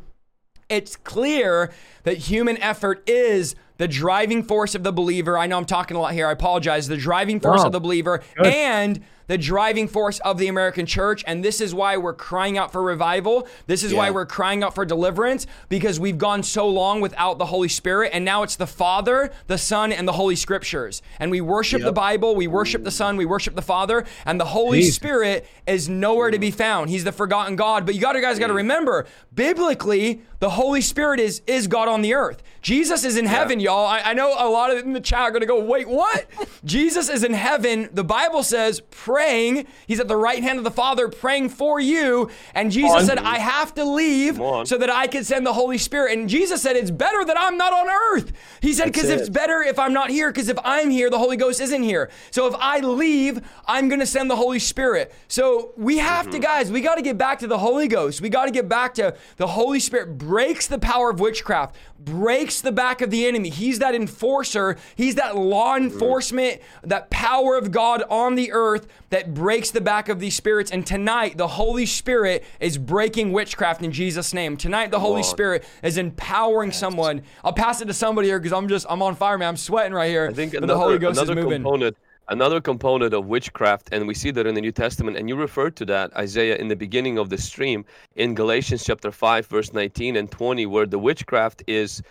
it's clear that human effort is the driving force of the believer. I know I'm talking a lot here. I apologize. The driving force No. of the believer and the driving force of the American church. And this is why we're crying out for revival. This is why we're crying out for deliverance because we've gone so long without the Holy Spirit. And now it's the Father, the Son, and the Holy Scriptures. And we worship the Bible, we worship the Son, we worship the Father, and the Holy Jesus. Spirit is nowhere to be found. He's the forgotten God. But you gotta guys gotta mm. remember, biblically, the Holy Spirit is is God on the earth. Jesus is in heaven, y'all. I, I know a lot of in the chat are gonna go, wait, what? Jesus is in heaven. The Bible says praying. He's at the right hand of the Father praying for you. And Jesus said, I have to leave so that I can send the Holy Spirit. And Jesus said, it's better that I'm not on earth. He said, because That's it's better if I'm not here, because if I'm here, the Holy Ghost isn't here. So if I leave, I'm going to send the Holy Spirit. So we have to, guys, we got to get back to the Holy Ghost. We got to get back to the Holy Spirit breaks the power of witchcraft, breaks the back of the enemy. He's that enforcer, he's that law enforcement, that power of God on the earth that breaks the back of these spirits. And tonight, the Holy Spirit is breaking witchcraft in Jesus' name. Tonight, the Holy on. Spirit is empowering someone. I'll pass it to somebody here because I'm just I'm on fire, man. I'm sweating right here. I think another, the Holy Ghost is another moving. component another component of witchcraft and we see that in the New Testament and you referred to that Isaiah in the beginning of the stream in Galatians chapter 5 verse 19 and 20 where the witchcraft is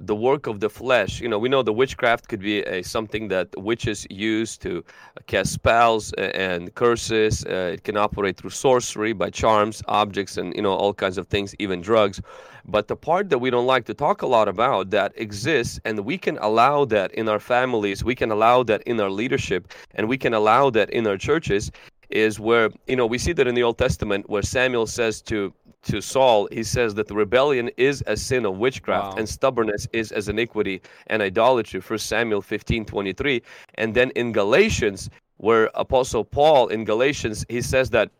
the work of the flesh. You know, we know the witchcraft could be a, something that witches use to cast spells and curses. Uh, it can operate through sorcery, by charms, objects, and you know all kinds of things, even drugs. But the part that we don't like to talk a lot about that exists, and we can allow that in our families, we can allow that in our leadership, and we can allow that in our churches, is where you know we see that in the Old Testament where Samuel says to to Saul, he says that the rebellion is a sin of witchcraft Wow. and stubbornness is as iniquity and idolatry. First Samuel 15, 23. And then in Galatians, where Apostle Paul in Galatians, he says that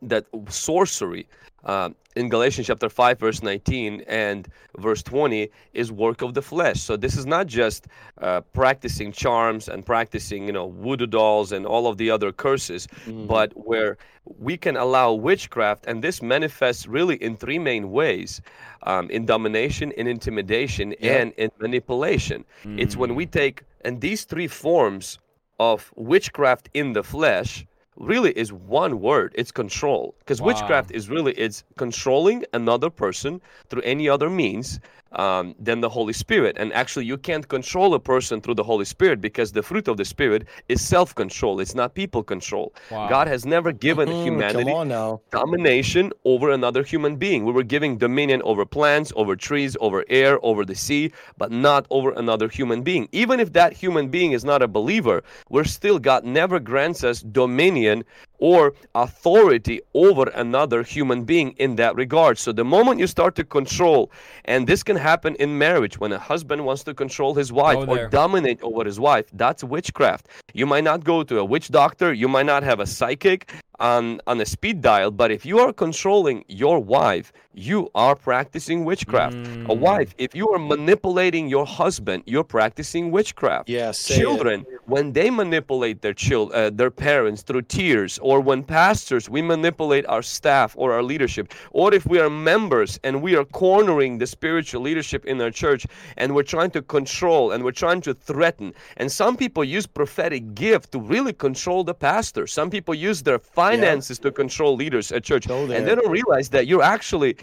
that sorcery uh, in Galatians chapter 5 verse 19 and verse 20 is work of the flesh. So this is not just uh, practicing charms and practicing you know voodoo dolls and all of the other curses, but where we can allow witchcraft and this manifests really in three main ways um, in domination in intimidation and in manipulation. It's when we take and these three forms of witchcraft in the flesh really is one word it's control. Because witchcraft is really it's controlling another person through any other means um, than the holy spirit and actually you can't control a person through the holy spirit because the fruit of the spirit is self-control it's not people control god has never given Mm, humanity Come now. domination over another human being. We were giving dominion over plants, over trees, over air, over the sea, but not over another human being. Even if that human being is not a believer, we're still, God never grants us dominion or authority over another human being in that regard. So the moment you start to control, and this can happen in marriage when a husband wants to control his wife or dominate over his wife, that's witchcraft. You might not go to a witch doctor, you might not have a psychic. On on a speed dial but if you are controlling your wife you are practicing witchcraft. A wife if you are manipulating your husband you're practicing witchcraft. Yes, it. children when they manipulate their child uh, their parents through tears or when pastors we manipulate our staff or our leadership. Or if we are members and we are cornering the spiritual leadership in our church and we're trying to control and we're trying to threaten. And some people use prophetic gift to really control the pastor. Some people use their finances to control leaders at church. Go and they don't realize that you're actually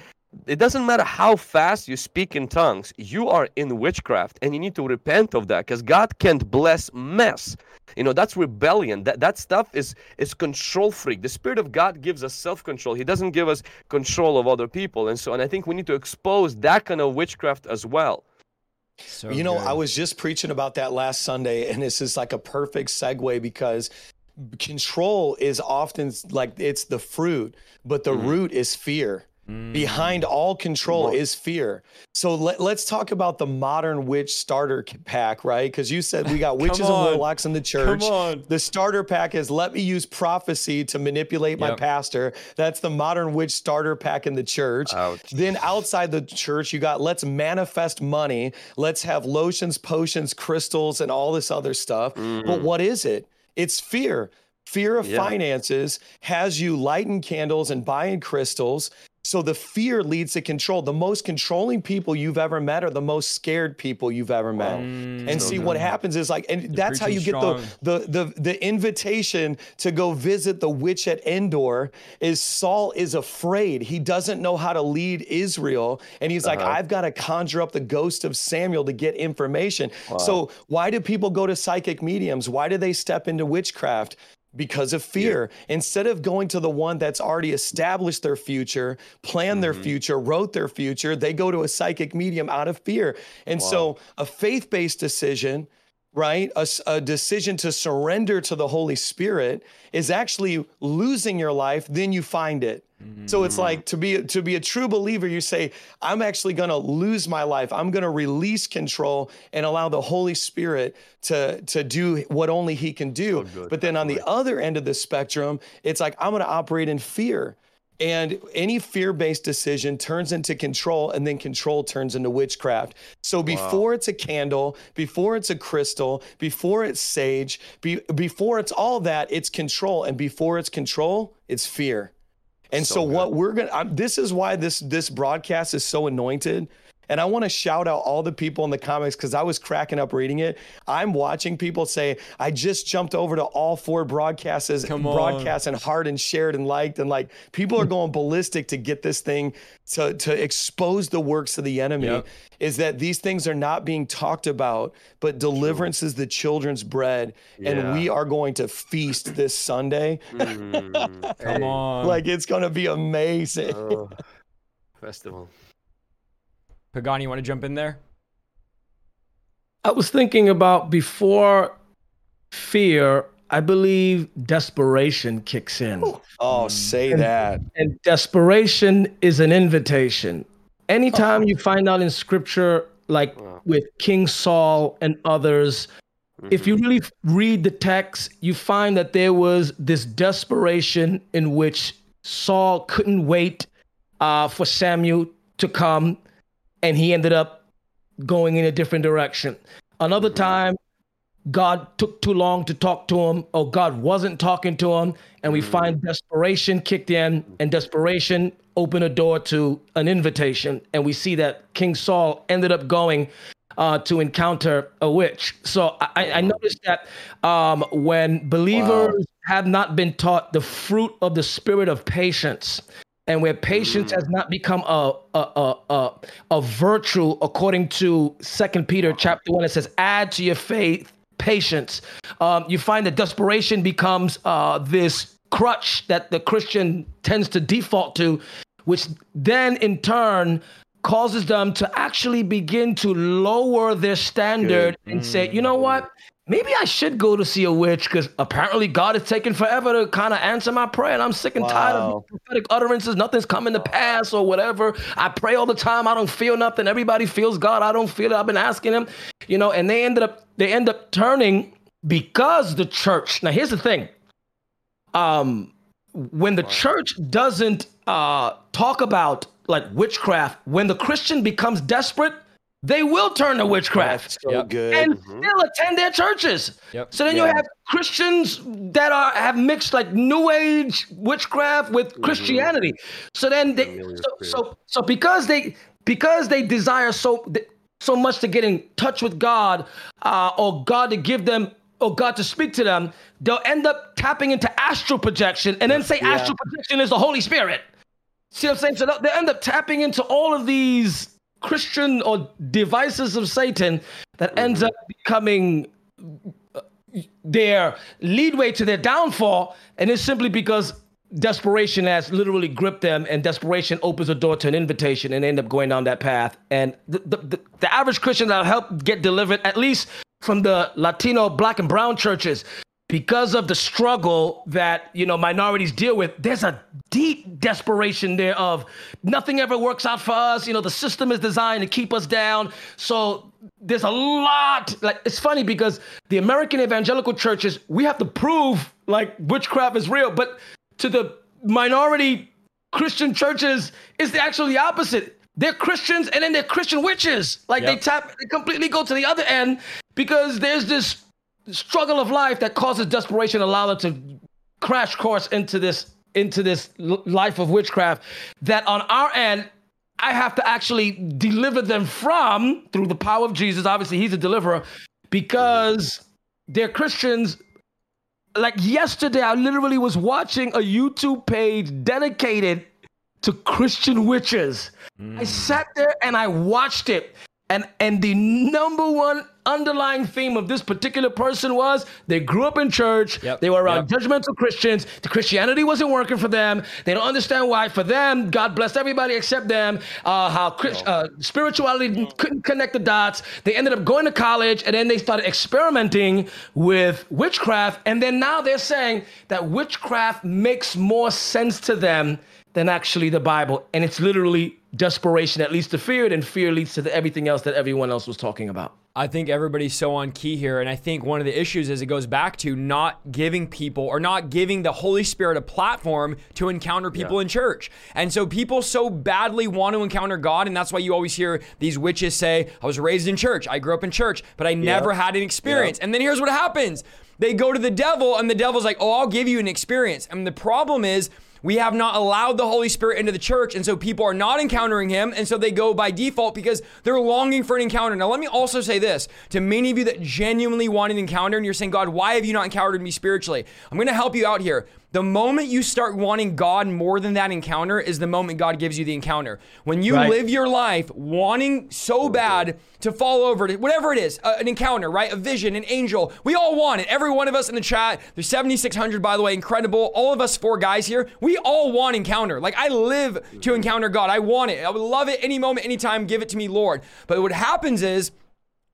it doesn't matter how fast you speak in tongues you are in witchcraft and you need to repent of that because god can't bless mess. You know that's rebellion. That that stuff is is control freak. The spirit of god gives us self-control. He doesn't give us control of other people. And so and i think we need to expose that kind of witchcraft as well. So you know, good. I was just preaching about that last Sunday, and this is like a perfect segue because control is often like it's the fruit, but the mm. root is fear. Mm. Behind all control is fear. So let, let's talk about the modern witch starter pack, right? Because you said we got witches and warlocks in the church. on. The starter pack is let me use prophecy to manipulate my pastor. That's the modern witch starter pack in the church. Ouch. Then outside the church, you got let's manifest money. Let's have lotions, potions, crystals, and all this other stuff. But mm-hmm. what is it? It's fear. Fear of Yeah. finances has you lighting candles and buying crystals. So the fear leads to control. The most controlling people you've ever met are the most scared people you've ever met. And see what happens is like, and that's how you preaching get the, the the the invitation to go visit the witch at Endor is Saul is afraid. He doesn't know how to lead Israel. And he's like, I've got to conjure up the ghost of Samuel to get information. So why do people go to psychic mediums? Why do they step into witchcraft? Because of fear. Instead of going to the one that's already established their future, planned their mm-hmm. future, wrote their future, they go to a psychic medium out of fear. And so a faith based decision right? a decision to surrender to the Holy Spirit is actually losing your life, then you find it. So it's like to be to be a true believer, you say, I'm actually gonna lose my life. I'm gonna release control and allow the Holy Spirit to, to do what only He can do. but then on the other end of the spectrum, it's like I'm gonna operate in fear. And any fear based decision turns into control, and then control turns into witchcraft. So before it's a candle, before it's a crystal, before it's sage, be, before it's all that, it's control. And before it's control, it's fear. And so, what we're gonna, I'm, this is why this this broadcast is so anointed. And I want to shout out all the people in the comments because I was cracking up reading it. I'm watching people say, I just jumped over to all four broadcasts, Come on. broadcasts and heart and shared and liked. And like people are going ballistic to get this thing to, to expose the works of the enemy. Yep. Is that these things are not being talked about, but deliverance is the children's bread. And we are going to feast this Sunday. Mm, Come hey, on. like it's going to be amazing. oh, festival Pagani, you want to jump in there? I was thinking about before fear, I believe desperation kicks in. Oh, say that. And desperation is an invitation. Anytime you find out in scripture, like with King Saul and others, if you really read the text, you find that there was this desperation in which Saul couldn't wait uh, for Samuel to come, and he ended up going in a different direction. Another time, God took too long to talk to him, or God wasn't talking to him, and we find desperation kicked in, and desperation opened a door to an invitation, and we see that King Saul ended up going uh, to encounter a witch. So I, I noticed that um, when believers have not been taught the fruit of the spirit of patience, and where patience has not become a a, a a a virtue according to Second Peter chapter one, it says, "Add to your faith patience." Um, you find that desperation becomes uh, this crutch that the Christian tends to default to, which then in turn causes them to actually begin to lower their standard and say, you know what? Maybe I should go to see a witch because apparently God is taking forever to kind of answer my prayer, and I'm sick and tired of prophetic utterances. Nothing's coming to pass or whatever. I pray all the time. I don't feel nothing. Everybody feels God. I don't feel it. I've been asking Him, you know. And they ended up they end up turning because the church. Now here's the thing. Um, when the church doesn't uh, talk about like witchcraft, when the Christian becomes desperate, they will turn to witchcraft So Yep. good. and still attend their churches. Yep. So then you have Christians that are have mixed like New Age witchcraft with Christianity. So then they so, so so because they because they desire so so much to get in touch with God, uh, or God to give them or God to speak to them, they'll end up tapping into astral projection and then say astral projection is the Holy Spirit. See what I'm saying? So they'll- they end up tapping into all of these Christian or devices of Satan that ends up becoming uh, their leadway to their downfall, and it's simply because desperation has literally gripped them, and desperation opens a door to an invitation, and end up going down that path. And the the, the, the average Christian that help get delivered, at least from the Latino, Black, and Brown churches, because of the struggle that you know minorities deal with there's a deep desperation there of nothing ever works out for us. You know the system is designed to keep us down. So there's a lot like it's funny because the american evangelical churches we have to prove like witchcraft is real but to the minority christian churches it's actually the opposite. They're christians and then they're christian witches. Like they tap they completely go to the other end because there's this struggle of life that causes desperation allow them to crash course into this into this life of witchcraft that on our end i have to actually deliver them from through the power of jesus. Obviously he's a deliverer because they're christians. Like yesterday i literally was watching a youtube page dedicated to christian witches. I mm. sat there and i watched it and and the number one underlying theme of this particular person was they grew up in church. Yep. they were around Yep. judgmental christians. The christianity wasn't working for them. They don't understand why. For them god blessed everybody except them. Uh, how uh, spirituality couldn't connect the dots. They ended up going to college and then they started experimenting with witchcraft. And then now they're saying that witchcraft makes more sense to them than actually the bible and it's literally desperation that leads to fear and fear leads to the, everything else that everyone else was talking about I think everybody's so on key here. And I think one of the issues is it goes back to not giving people or not giving the Holy Spirit a platform to encounter people in church. And so people so badly want to encounter God. And that's why you always hear these witches say, I was raised in church, I grew up in church, but I never had an experience. And then here's what happens they go to the devil, and the devil's like, Oh, I'll give you an experience. And the problem is, we have not allowed the Holy Spirit into the church, and so people are not encountering Him, and so they go by default because they're longing for an encounter. Now, let me also say this to many of you that genuinely want an encounter, and you're saying, God, why have you not encountered me spiritually? I'm to help you out here. The moment you start wanting God more than that encounter is the moment God gives you the encounter. When you Right. live your life wanting so bad to fall over to whatever it is, uh, an encounter, right? A vision, an angel. We all want it. Every one of us in the chat. There's 7,600, by the way, incredible. All of us four guys here, we all want encounter. Like I live to encounter God. I want it. I would love it any moment, anytime. Give it to me, Lord. But what happens is,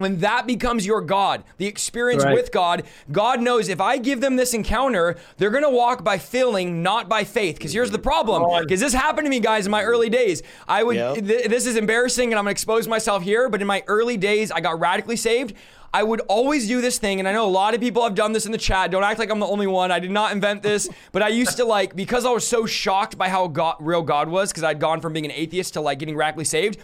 when that becomes your God, the experience Right. with God, God knows if I give them this encounter, they're going to walk by feeling, not by faith. Because here's the problem. Because this happened to me, guys, in my early days. I would, Yeah. th- this is embarrassing and I'm going to expose myself here, but in my early days, I got radically saved. I would always do this thing, and I know a lot of people have done this in the chat. Don't act like I'm the only one. I did not invent this, but I used to like because I was so shocked by how God, real God was, because I'd gone from being an atheist to like getting radically saved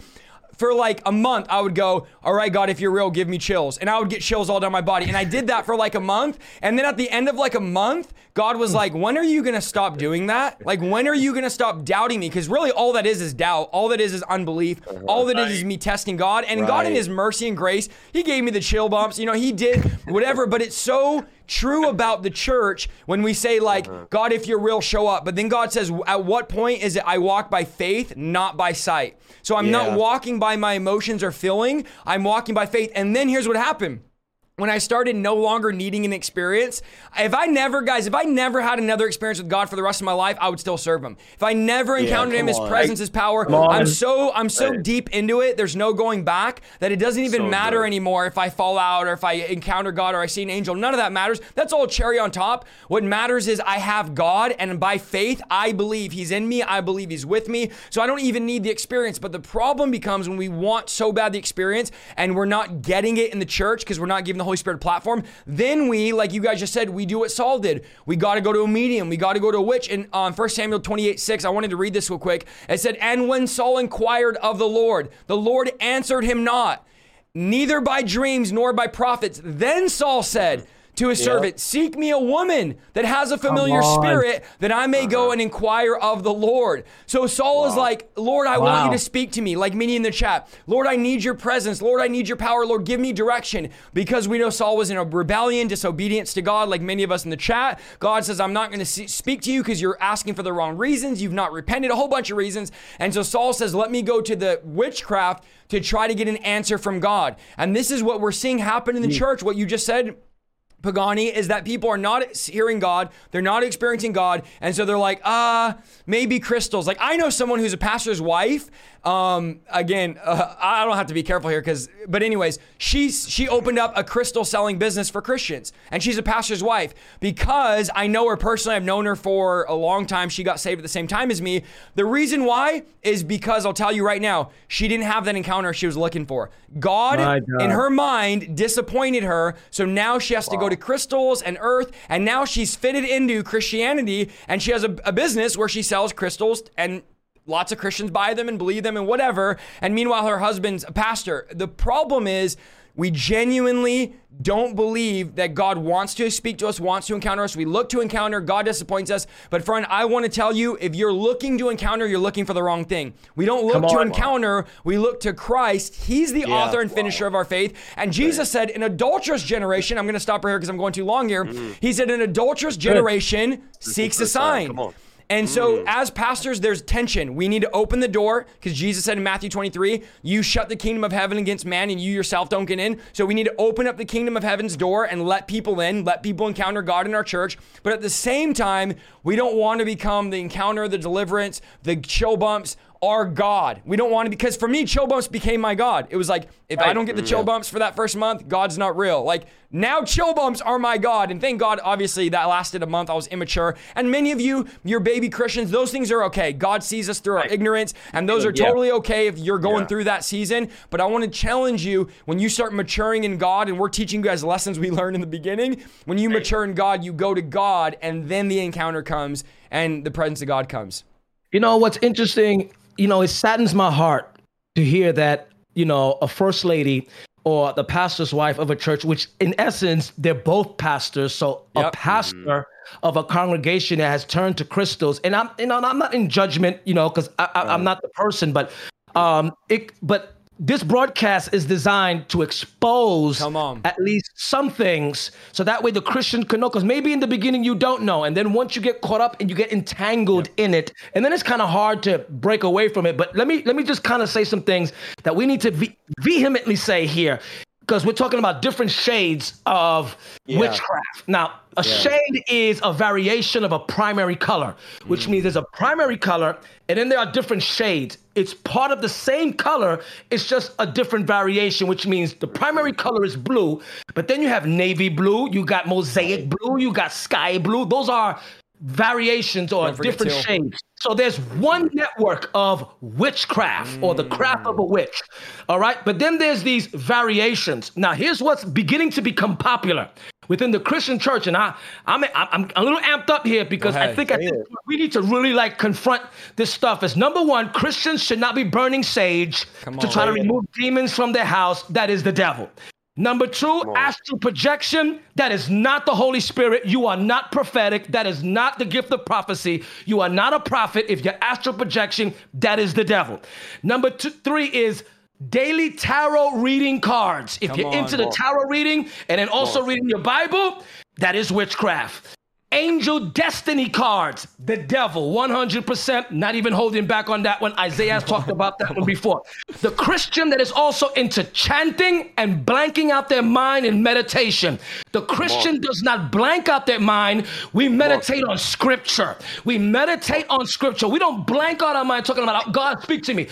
for like a month, I would go, All right, God, if you're real, give me chills. And I would get chills all down my body. And I did that for like a month. And then at the end of like a month, God was like, When are you going to stop doing that? Like, when are you going to stop doubting me? Because really, all that is is doubt. All that is is unbelief. Uh-huh. All that is is me testing God. And God, in His mercy and grace, He gave me the chill bumps. You know, He did whatever. But it's so true about the church when we say like uh-huh. god if you're real show up. But then god says at what point is it i walk by faith not by sight? So i'm not walking by my emotions or feeling. I'm walking by faith. And then here's what happened when I started no longer needing an experience, if I never, guys, if I never had another experience with God for the rest of my life, I would still serve Him. If I never encountered Him, come His on. presence, His power. I'm so, I'm so deep into it. There's no going back that it doesn't even So matter good. anymore if I fall out or if I encounter God or I see an angel. None of that matters. That's all cherry on top. What matters is I have God, and by faith, I believe He's in me. I believe He's with me. So I don't even need the experience. But the problem becomes when we want so bad the experience and we're not getting it in the church because we're not giving the Holy Spirit platform, then we, like you guys just said, we do what Saul did. We got to go to a medium. We got to go to a witch. And on um, 1 Samuel 28 6, I wanted to read this real quick. It said, And when Saul inquired of the Lord, the Lord answered him not, neither by dreams nor by prophets. Then Saul said, to his yep. servant, Seek me a woman that has a familiar spirit that I may uh-huh. go and inquire of the Lord. So Saul wow. is like, Lord, I wow. want you to speak to me, like many in the chat. Lord, I need your presence. Lord, I need your power. Lord, give me direction. Because we know Saul was in a rebellion, disobedience to God, like many of us in the chat. God says, I'm not going to speak to you because you're asking for the wrong reasons. You've not repented, a whole bunch of reasons. And so Saul says, Let me go to the witchcraft to try to get an answer from God. And this is what we're seeing happen in the yeah. church, what you just said Pagani is that people are not hearing God, they're not experiencing God, and so they're like, ah, uh, maybe crystals. Like I know someone who's a pastor's wife. Um, again, uh, I don't have to be careful here because, but anyways, she's she opened up a crystal selling business for Christians, and she's a pastor's wife because I know her personally. I've known her for a long time. She got saved at the same time as me. The reason why is because I'll tell you right now, she didn't have that encounter she was looking for. God, God. in her mind, disappointed her, so now she has wow. to go to crystals and earth, and now she's fitted into Christianity, and she has a, a business where she sells crystals and lots of Christians buy them and believe them and whatever. And meanwhile, her husband's a pastor. The problem is we genuinely don't believe that God wants to speak to us, wants to encounter us. We look to encounter, God disappoints us. But friend, I want to tell you, if you're looking to encounter, you're looking for the wrong thing. We don't look on, to encounter, we look to Christ. He's the yeah, author and finisher wow. of our faith. And Jesus said, an adulterous generation, I'm going to stop right here because I'm going too long here. Mm-hmm. He said, an adulterous generation seeks a sign. And so, mm. as pastors, there's tension. We need to open the door because Jesus said in Matthew 23, You shut the kingdom of heaven against man and you yourself don't get in. So, we need to open up the kingdom of heaven's door and let people in, let people encounter God in our church. But at the same time, we don't want to become the encounter, the deliverance, the chill bumps, our God. We don't want to because for me, chill bumps became my God. It was like if right. I don't get the chill bumps for that first month, God's not real. Like now, chill bumps are my God, and thank God. Obviously, that lasted a month. I was immature, and many of you, you're baby Christians. Those things are okay. God sees us through our ignorance, and those are yeah. totally okay if you're going yeah. through that season. But I want to challenge you when you start maturing in God, and we're teaching you guys lessons we learned in the beginning. When you mature in God, you go to God, and then the encounter comes, and the presence of God comes. You know what's interesting you know, it saddens my heart to hear that, you know, a first lady or the pastor's wife of a church, which in essence, they're both pastors. So yep. a pastor mm-hmm. of a congregation that has turned to crystals. And I'm, you know, I'm not in judgment, you know, because I'm not the person, but um, it, but this broadcast is designed to expose at least some things so that way the christian can know because maybe in the beginning you don't know and then once you get caught up and you get entangled in it and then it's kind of hard to break away from it but let me let me just kind of say some things that we need to ve- vehemently say here because we're talking about different shades of yeah. witchcraft. Now, a yeah. shade is a variation of a primary color, which mm. means there's a primary color and then there are different shades. It's part of the same color, it's just a different variation, which means the primary color is blue, but then you have navy blue, you got mosaic blue, you got sky blue. Those are variations or different shades. So there's one network of witchcraft mm. or the craft of a witch. All right. But then there's these variations. Now, here's what's beginning to become popular within the Christian church. And I, I'm, I'm a little amped up here because I think, I think we need to really like confront this stuff. As number one, Christians should not be burning sage Come to on, try to remove demons from their house. That is the devil. Number two, astral projection. That is not the Holy Spirit. You are not prophetic. That is not the gift of prophecy. You are not a prophet. If you're astral projection, that is the devil. Number two, three is daily tarot reading cards. If Come you're on, into the tarot reading and then also reading your Bible, that is witchcraft. Angel destiny cards, the devil, 100%, not even holding back on that one. Isaiah talked about that one before. The Christian that is also into chanting and blanking out their mind in meditation. The Christian does not blank out their mind. We meditate on scripture. We meditate on scripture. We don't blank out our mind talking about God, speak to me.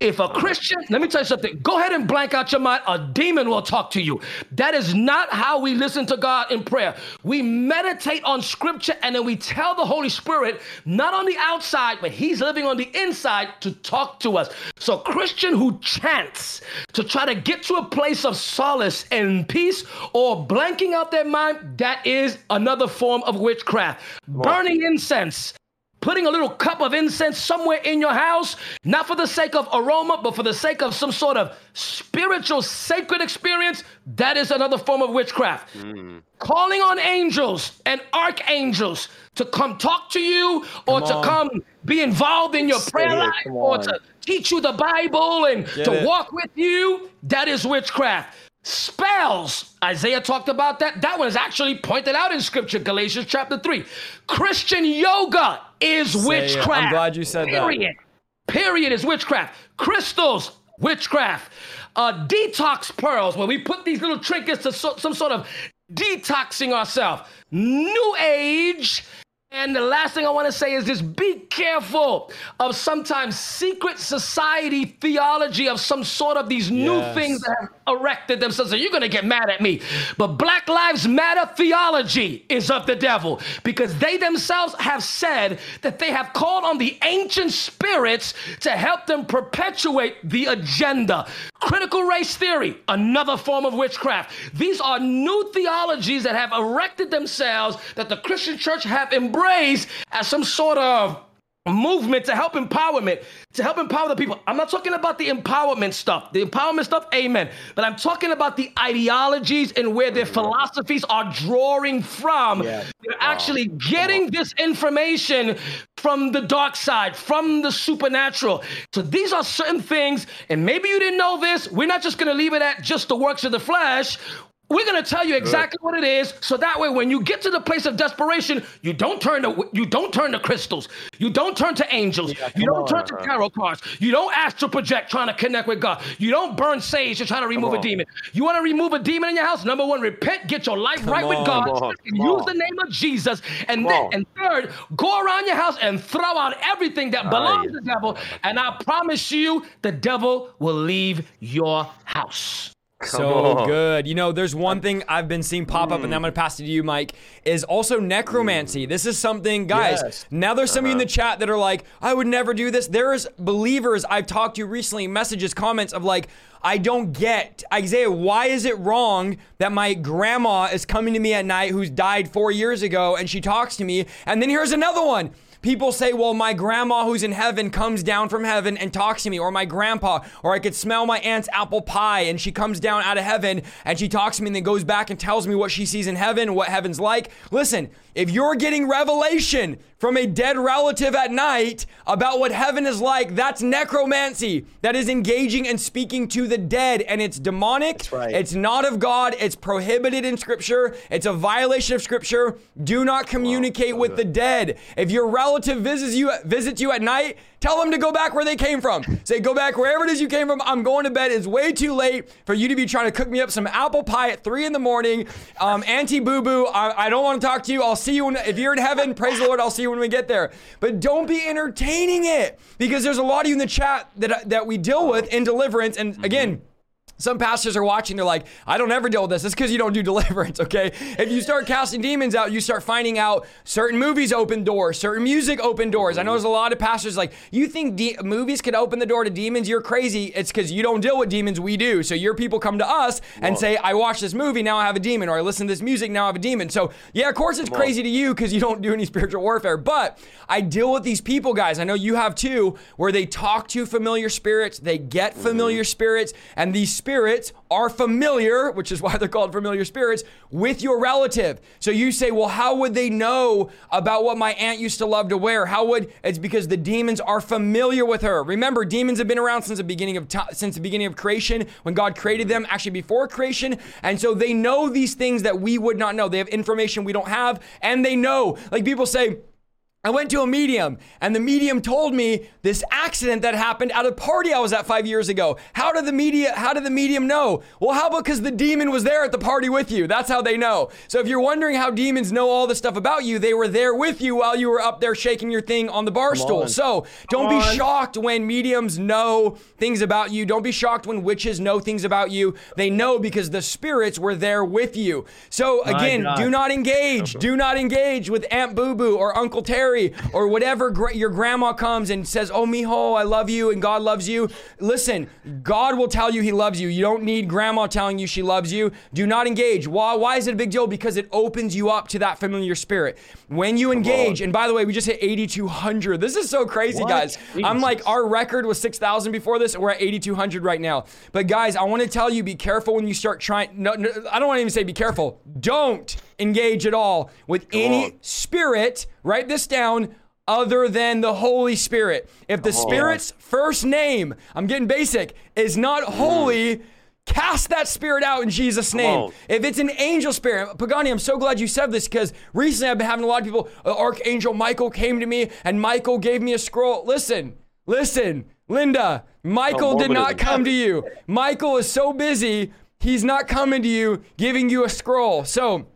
If a Christian, let me tell you something, go ahead and blank out your mind. A demon will talk to you. That is not how we listen to God in prayer. We meditate on scripture and then we tell the Holy Spirit, not on the outside, but He's living on the inside to talk to us. So, Christian who chants to try to get to a place of solace and peace or blanking out their mind, that is another form of witchcraft. Burning incense putting a little cup of incense somewhere in your house, not for the sake of aroma, but for the sake of some sort of spiritual sacred experience, that is another form of witchcraft. Mm. Calling on angels and archangels to come talk to you or come to come be involved in your Say prayer it, life or to teach you the Bible and Get to it. walk with you, that is witchcraft. Spells, Isaiah talked about that. That one is actually pointed out in scripture, Galatians chapter 3. Christian yoga is Say witchcraft. It. I'm glad you said Period. that. Period is witchcraft. Crystals, witchcraft. Uh, detox pearls, where we put these little trinkets to so, some sort of detoxing ourselves. New age and the last thing I want to say is this be careful of sometimes secret society theology of some sort of these new yes. things that have erected themselves. So you're going to get mad at me. But Black Lives Matter theology is of the devil because they themselves have said that they have called on the ancient spirits to help them perpetuate the agenda. Critical race theory, another form of witchcraft. These are new theologies that have erected themselves that the Christian church have embraced embrace as some sort of movement to help empowerment, to help empower the people. I'm not talking about the empowerment stuff. The empowerment stuff, amen. But I'm talking about the ideologies and where their philosophies are drawing from. Yeah. They're wow. actually getting this information from the dark side, from the supernatural. So these are certain things, and maybe you didn't know this. We're not just going to leave it at just the works of the flesh. We're going to tell you exactly what it is, so that way, when you get to the place of desperation, you don't turn to you don't turn to crystals, you don't turn to angels, yeah, you don't on, turn to tarot cards, you don't astral project trying to connect with God, you don't burn sage to try to remove a demon. You want to remove a demon in your house? Number one, repent, get your life come right on, with God, and use the name of Jesus, and come then on. and third, go around your house and throw out everything that belongs to the devil, and I promise you, the devil will leave your house. Come so on. good. You know, there's one thing I've been seeing pop up, mm. and I'm going to pass it to you, Mike, is also necromancy. Mm. This is something, guys. Yes. Now there's some uh-huh. of you in the uh-huh. chat that are like, I would never do this. There's believers I've talked to recently, messages, comments of like, I don't get, Isaiah, why is it wrong that my grandma is coming to me at night who's died four years ago and she talks to me? And then here's another one. People say, well, my grandma who's in heaven comes down from heaven and talks to me, or my grandpa, or I could smell my aunt's apple pie and she comes down out of heaven and she talks to me and then goes back and tells me what she sees in heaven, what heaven's like. Listen, if you're getting revelation from a dead relative at night about what heaven is like, that's necromancy. That is engaging and speaking to the dead, and it's demonic. Right. It's not of God. It's prohibited in Scripture. It's a violation of Scripture. Do not communicate wow. with the dead. If your relative visits you visits you at night, Tell them to go back where they came from. Say, go back wherever it is you came from. I'm going to bed. It's way too late for you to be trying to cook me up some apple pie at three in the morning. Um, Auntie Boo Boo, I, I, don't want to talk to you. I'll see you when, if you're in heaven. Praise the Lord. I'll see you when we get there. But don't be entertaining it because there's a lot of you in the chat that that we deal with in deliverance. And again. Some pastors are watching, they're like, I don't ever deal with this. It's because you don't do deliverance, okay? If you start casting demons out, you start finding out certain movies open doors, certain music open doors. I know there's a lot of pastors like, you think de- movies could open the door to demons? You're crazy. It's because you don't deal with demons, we do. So your people come to us and Whoa. say, I watched this movie, now I have a demon, or I listen to this music, now I have a demon. So yeah, of course it's crazy to you because you don't do any spiritual warfare. But I deal with these people, guys. I know you have too, where they talk to familiar spirits, they get familiar spirits, and these spirits are familiar, which is why they're called familiar spirits, with your relative. So you say, well, how would they know about what my aunt used to love to wear? How would it's because the demons are familiar with her. Remember, demons have been around since the beginning of time, since the beginning of creation, when God created them, actually before creation, and so they know these things that we would not know. They have information we don't have, and they know. Like people say, I went to a medium, and the medium told me this accident that happened at a party I was at five years ago. How did the media? How did the medium know? Well, how about because the demon was there at the party with you? That's how they know. So if you're wondering how demons know all this stuff about you, they were there with you while you were up there shaking your thing on the bar stool. on. So don't be shocked when mediums know things about you. Don't be shocked when witches know things about you. They know because the spirits were there with you. So again, do not engage. Do not engage with Aunt Boo Boo or Uncle Terry or whatever gra- your grandma comes and says, "Oh, mijo, I love you and God loves you." Listen, God will tell you He loves you. You don't need grandma telling you she loves you. Do not engage. Why? Why is it a big deal? Because it opens you up to that familiar spirit. When you engage, and by the way, we just hit 8,200. This is so crazy, What? guys. I'm like, our record was 6,000 before this, and we're at 8,200 right now. But guys, I want to tell you, be careful when you start trying. No, no, I don't want to even say be careful. Don't engage at all with any on. spirit. Write this down. Other than the Holy Spirit. If the Spirit's first name, I'm getting basic, is not holy, cast that spirit out in Jesus' name. If it's an angel spirit, Pagani, I'm so glad you said this because recently I've been having a lot of people, uh, Archangel Michael came to me and Michael gave me a scroll. Listen, listen, Linda, Michael did not come to you. Michael is so busy, he's not coming to you, giving you a scroll. So,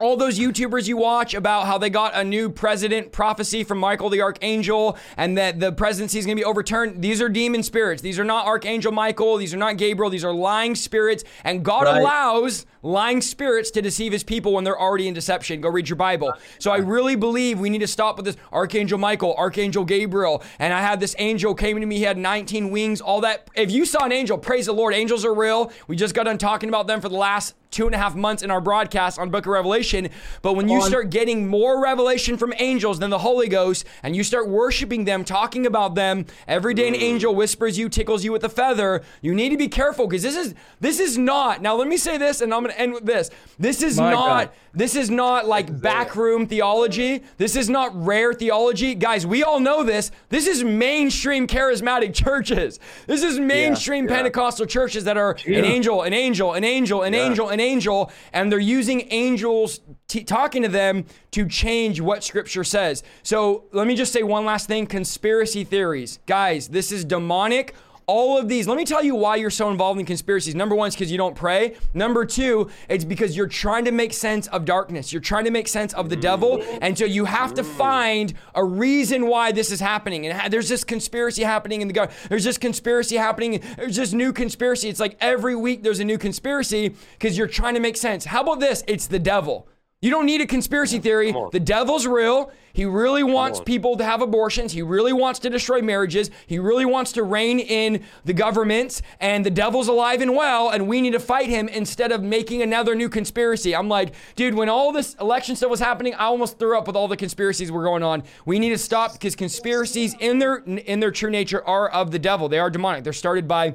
all those YouTubers you watch about how they got a new president prophecy from Michael the Archangel and that the presidency is going to be overturned. These are demon spirits. These are not Archangel Michael. These are not Gabriel. These are lying spirits. And God Right. allows lying spirits to deceive his people when they're already in deception. Go read your Bible. So I really believe we need to stop with this Archangel Michael, Archangel Gabriel. And I had this angel came to me. He had 19 wings, all that. If you saw an angel, praise the Lord. Angels are real. We just got done talking about them for the last two and a half months in our broadcast on Book of Revelation. But when you start getting more revelation from angels than the Holy Ghost, and you start worshiping them, talking about them, every day an mm. angel whispers you, tickles you with a feather. You need to be careful because this is this is not. Now let me say this, and I'm going to end with this. This is My not. God. This is not like backroom theology. This is not rare theology. Guys, we all know this. This is mainstream charismatic churches. This is mainstream Pentecostal churches that are an angel, an angel, an angel, an angel, an angel, and they're using angels t- talking to them to change what scripture says. So let me just say one last thing conspiracy theories. Guys, this is demonic all of these. Let me tell you why you're so involved in conspiracies. Number one is because you don't pray. Number two, it's because you're trying to make sense of darkness. You're trying to make sense of the devil. And so you have to find a reason why this is happening. And there's this conspiracy happening in the government. There's this conspiracy happening. There's this new conspiracy. It's like every week there's a new conspiracy because you're trying to make sense. How about this? It's the devil. You don't need a conspiracy theory. The devil's real. He really wants people to have abortions. He really wants to destroy marriages. He really wants to reign in the governments. And the devil's alive and well, and we need to fight him instead of making another new conspiracy. I'm like, dude, when all this election stuff was happening, I almost threw up with all the conspiracies were going on. We need to stop because conspiracies in their in their true nature are of the devil. They are demonic. They're started by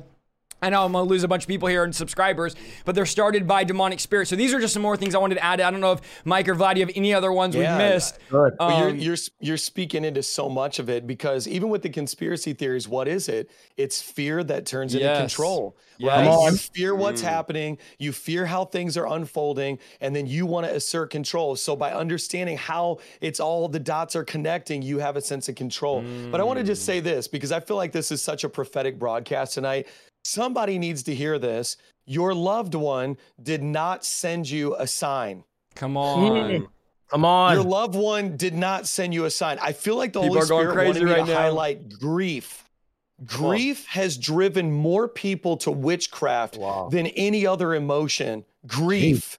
I know I'm gonna lose a bunch of people here and subscribers, but they're started by demonic spirits. So these are just some more things I wanted to add. I don't know if Mike or Vlad, you have any other ones Yeah, we've missed. Good. But you're, Um, you're you're speaking into so much of it because even with the conspiracy theories, what is it? It's fear that turns into control. Yes. Right? Come You fear what's happening. You fear how things are unfolding, and then you want to assert control. So by understanding how it's all the dots are connecting, you have a sense of control. But I want to just say this because I feel like this is such a prophetic broadcast tonight. Somebody needs to hear this. Your loved one did not send you a sign. Come hmm. on. Come on. Your loved one did not send you a sign. I feel like the People Holy are going Spirit crazy wanted me right to now. highlight grief. Grief has driven more people to witchcraft Wow. than any other emotion. Grief.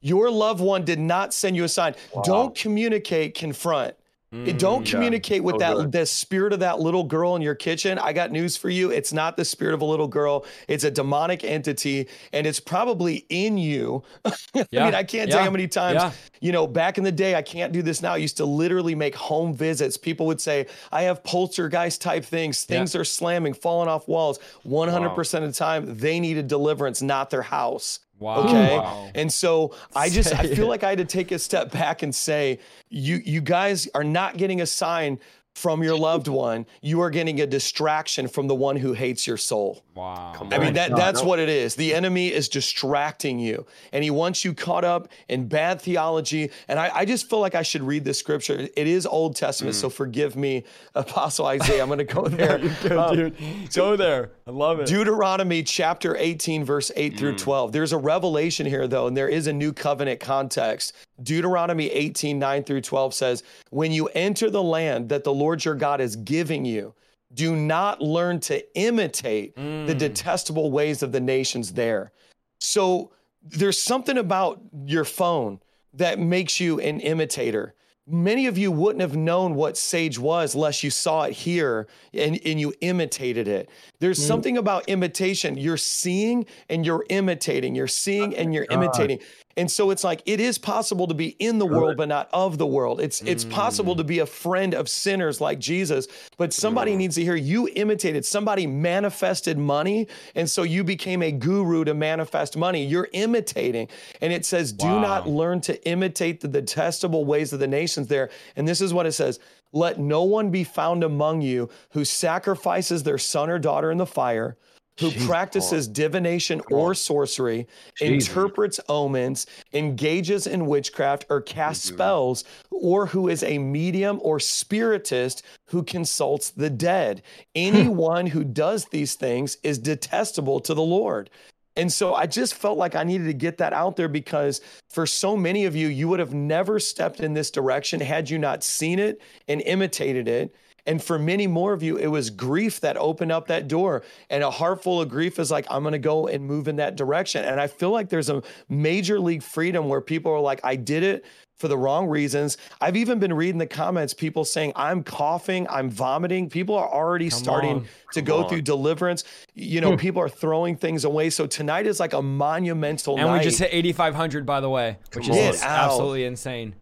Your loved one did not send you a sign. Don't communicate, confront. It- Don't mm, communicate with So that the spirit of that little girl in your kitchen. I got news for you. It's not the spirit of a little girl. It's a demonic entity, and it's probably in you. I mean, I can't tell you how many times, Yeah. you know, back in the day, I can't do this now. I used to literally make home visits. People would say, I have poltergeist type things. Things are slamming, falling off walls. 100% of the time, they needed deliverance, not their house. Wow. Okay. Wow. And so I just I feel it. like I had to take a step back and say, you you guys are not getting a sign from your loved one, you are getting a distraction from the one who hates your soul. Wow. I mean, that that's what it is. The enemy is distracting you, and he wants you caught up in bad theology. And I, I just feel like I should read this scripture. It is Old Testament, so forgive me, Apostle Isaiah. I'm going to go there. Um, dude. Go there. I love it. Deuteronomy chapter 18, verse 8 through 12. There's a revelation here, though, and there is a new covenant context. Deuteronomy 18, 9 through 12 says, When you enter the land that the Lord your God is giving you, do not learn to imitate the detestable ways of the nations there. So there's something about your phone that makes you an imitator. Many of you wouldn't have known what sage was unless you saw it here and, and you imitated it. There's something about imitation. You're seeing and you're imitating. You're seeing and you're imitating. And so it's like it is possible to be in the world but not of the world. It's it's possible to be a friend of sinners like Jesus, but somebody needs to hear you imitated. Somebody manifested money, and so you became a guru to manifest money. You're imitating. And it says, "Do not learn to imitate the detestable ways of the nations there." And this is what it says: "Let no one be found among you who sacrifices their son or daughter in the fire." Who practices divination or sorcery, interprets omens, engages in witchcraft, or casts spells, or who is a medium or spiritist who consults the dead. Anyone who does these things is detestable to the Lord. And so I just felt like I needed to get that out there because for so many of you, you would have never stepped in this direction had you not seen it and imitated it. And for many more of you, it was grief that opened up that door. And a heart full of grief is like, I'm going to go and move in that direction. And I feel like there's a major league freedom where people are like, I did it for the wrong reasons. I've even been reading the comments, people saying, I'm coughing, I'm vomiting. People are already starting on. to go through deliverance. You know, hmm. people are throwing things away. So tonight is like a monumental and night. we just hit 8,500 by the way, which Come is on. Out. absolutely insane.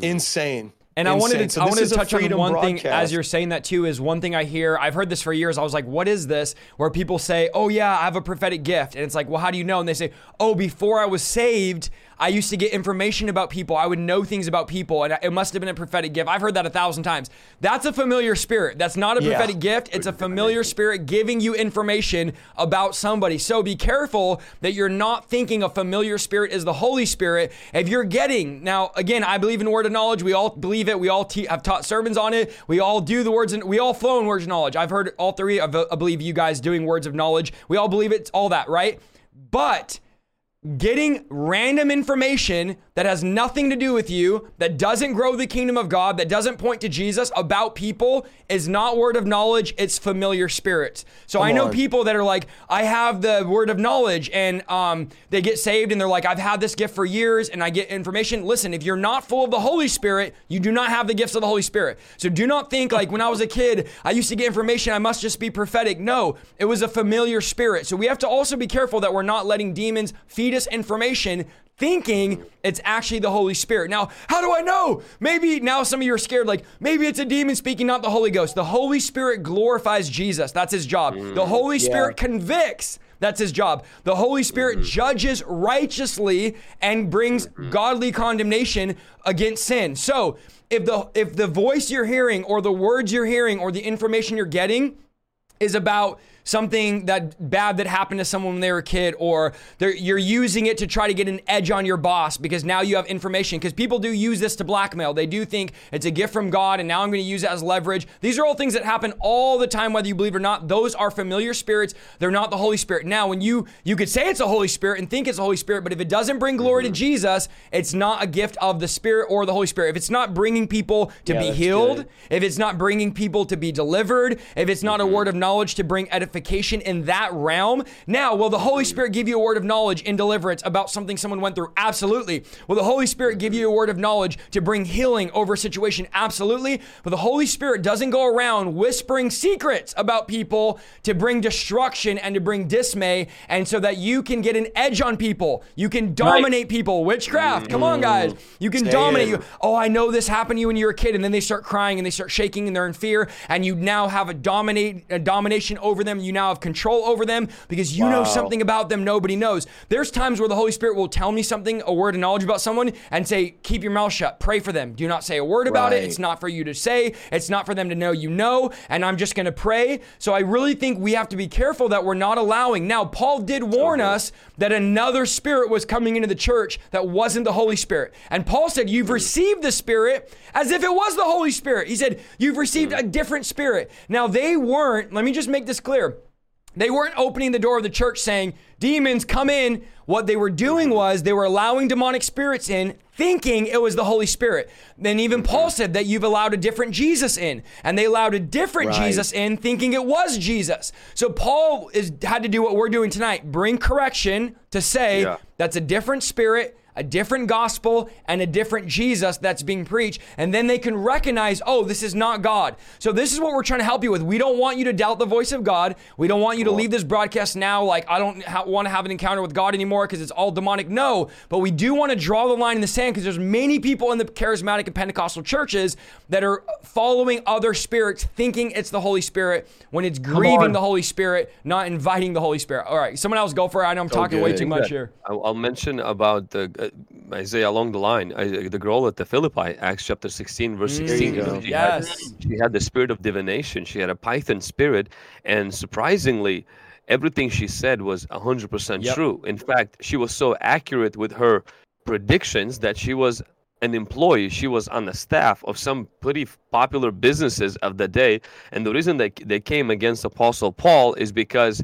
insane. And I wanted to, So I wanted to touch on one thing as you're saying that too. Is one thing I hear. I've heard this for years. I was like, "What is this?" Where people say, "Oh yeah, I have a prophetic gift," and it's like, "Well, how do you know?" And they say, "Oh, before I was saved, I used to get information about people. I would know things about people, and it must have been a prophetic gift." I've heard that a thousand times. That's a familiar spirit. That's not a Yeah. prophetic gift. It's a familiar spirit giving you information about somebody. So be careful that you're not thinking a familiar spirit is the Holy Spirit. If you're getting now, again, I believe in word of knowledge. We all believe it. We all te- have taught sermons on it. We all do the words and we all flow in words of knowledge. I've heard all three. of I believe you guys doing words of knowledge. We all believe it's all that, right? But getting random information that has nothing to do with you, that doesn't grow the kingdom of God, that doesn't point to Jesus about people is not word of knowledge, it's familiar spirits. So I know on. people that are like, I have the word of knowledge and um, they get saved and they're like, I've had this gift for years and I get information. Listen, if you're not full of the Holy Spirit, you do not have the gifts of the Holy Spirit. So do not think like when I was a kid, I used to get information, I must just be prophetic. No, it was a familiar spirit. So we have to also be careful that we're not letting demons feed us information thinking it's actually the Holy Spirit. Now, how do I know? Maybe now some of you are scared, like maybe it's a demon speaking, not the Holy Ghost. The Holy Spirit glorifies Jesus. That's his job. The mm-hmm. Holy Spirit convicts. That's his job. The Holy Spirit mm-hmm. judges righteously and brings mm-hmm. godly condemnation against sin. So, if the if the voice you're hearing or the words you're hearing or the information you're getting is about something that bad that happened to someone when they were a kid or you're using it to try to get an edge on your boss because now you have information. Because people do use this to blackmail. They do think it's a gift from god and now i'm going to use it as leverage. These are all things that happen all the time whether you believe it or not. Those are familiar spirits. They're not the holy spirit. Now when you you could say it's a holy spirit and think it's a holy spirit but if it doesn't bring glory to mm-hmm. jesus it's not a gift of the spirit or the holy spirit. If it's not bringing people to Yeah, be healed good. if it's not bringing people to be delivered, if it's not a mm-hmm. word of knowledge to bring edification in that realm. Now, will the Holy Spirit give you a word of knowledge in deliverance about something someone went through? Absolutely. Will the Holy Spirit give you a word of knowledge to bring healing over a situation? Absolutely. But the Holy Spirit doesn't go around whispering secrets about people to bring destruction and to bring dismay, and so that you can get an edge on people. You can dominate people. Witchcraft. Come on, guys. Mm-hmm. You can Say dominate you oh, I know this happened to you when you were a kid, and then they start crying and they start shaking and they're in fear, and you now have a dominate a domination over them. You now have control over them because you know something about them nobody knows. There's times where the Holy Spirit will tell me something, a word of knowledge about someone, and say, keep your mouth shut, pray for them. Do not say a word about it. It's not for you to say, it's not for them to know you know, and I'm just going to pray. So I really think we have to be careful that we're not allowing. Now, Paul did warn us that another spirit was coming into the church that wasn't the Holy Spirit. And Paul said, You've hmm. received the Spirit as if it was the Holy Spirit. He said, You've received hmm. a different spirit. Now, they weren't, let me just make this clear. They weren't opening the door of the church saying, Demons, come in. What they were doing was they were allowing demonic spirits in, thinking it was the Holy Spirit. Then even mm-hmm. Paul said that you've allowed a different Jesus in, and they allowed a different Right. Jesus in, thinking it was Jesus. So Paul is had to do what we're doing tonight bring correction to say Yeah. that's a different spirit. A different gospel and a different Jesus that's being preached. And then they can recognize, oh, this is not God. So, this is what we're trying to help you with. We don't want you to doubt the voice of God. We don't want you to leave this broadcast now like, I don't ha- want to have an encounter with God anymore because it's all demonic. No, but we do want to draw the line in the sand because there's many people in the charismatic and Pentecostal churches that are following other spirits, thinking it's the Holy Spirit when it's grieving the Holy Spirit, not inviting the Holy Spirit. All right, someone else go for it. I know I'm talking way too much here. I'll, I'll mention about the uh, Isaiah along the line. I, the girl at the Philippi, Acts chapter 16, verse 16. you she, Yes. had, she had the spirit of divination. She had a Python spirit, and surprisingly, everything she said was 100% Yep. true. In fact, she was so accurate with her predictions that she was an employee. She was on the staff of some pretty popular businesses of the day. And the reason that they came against Apostle Paul is because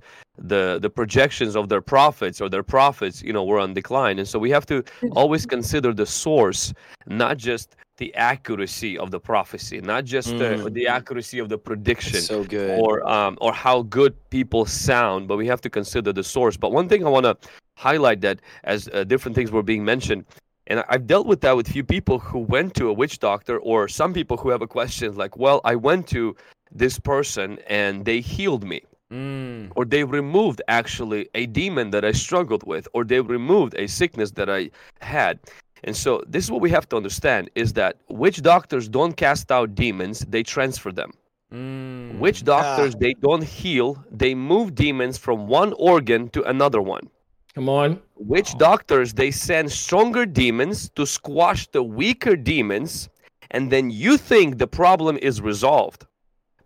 the the projections of their prophets or their prophets, you know, were on decline. And so we have to always consider the source, not just the accuracy of the prophecy, not just the, the accuracy of the prediction So good. or um, or how good people sound, but we have to consider the source. But one thing I want to highlight that as uh, different things were being mentioned, and I- I've dealt with that with few people who went to a witch doctor, or some people who have a question like, "Well, I went to this person and they healed me." Mm. or they removed actually a demon that I struggled with, or they removed a sickness that I had. And so this is what we have to understand is that witch doctors don't cast out demons, they transfer them. Mm. Witch doctors, they don't heal, they move demons from one organ to another one. Come on. Witch oh. doctors, they send stronger demons to squash the weaker demons, and then you think the problem is resolved.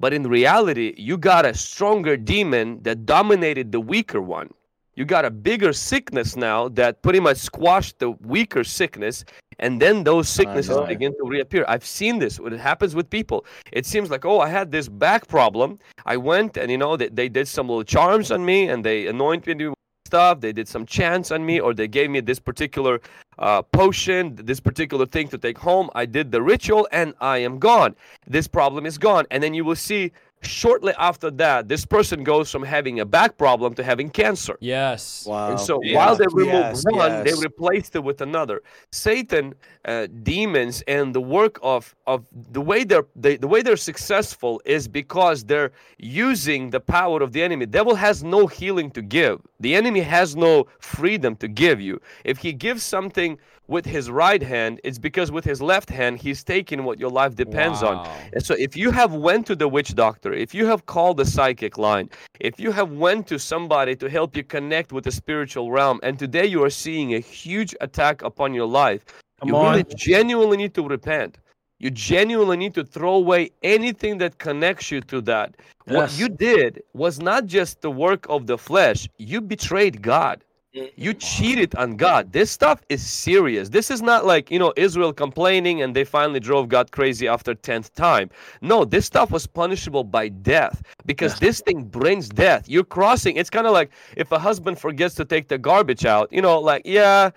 But in reality, you got a stronger demon that dominated the weaker one. You got a bigger sickness now that pretty much squashed the weaker sickness, and then those sicknesses begin to reappear. I've seen this. When it happens with people, it seems like, oh, I had this back problem. I went and you know they, they did some little charms on me, and they anointed me stuff. They did some chants on me, or they gave me this particular uh, potion, this particular thing to take home. I did the ritual, and I am gone. This problem is gone. And then you will see shortly after that, this person goes from having a back problem to having cancer. Yes. Wow. And so Yeah. while they remove Yes, one, yes. they replaced it with another. Satan, uh, demons, and the work of of the way they're they, the way they're successful is because they're using the power of the enemy. Devil has no healing to give. The enemy has no freedom to give you. If he gives something with his right hand, it's because with his left hand he's taking what your life depends on. And so if you have went to the witch doctor, if you have called the psychic line, if you have went to somebody to help you connect with the spiritual realm, and today you are seeing a huge attack upon your life, Come you on. really genuinely need to repent. You genuinely need to throw away anything that connects you to that. What you did was not just the work of the flesh, you betrayed God. You cheated on God. This stuff is serious. This is not like, you know, Israel complaining and they finally drove God crazy after 10th time. No, this stuff was punishable by death because this thing brings death. You're crossing. It's kind of like if a husband forgets to take the garbage out, you know, like, yeah,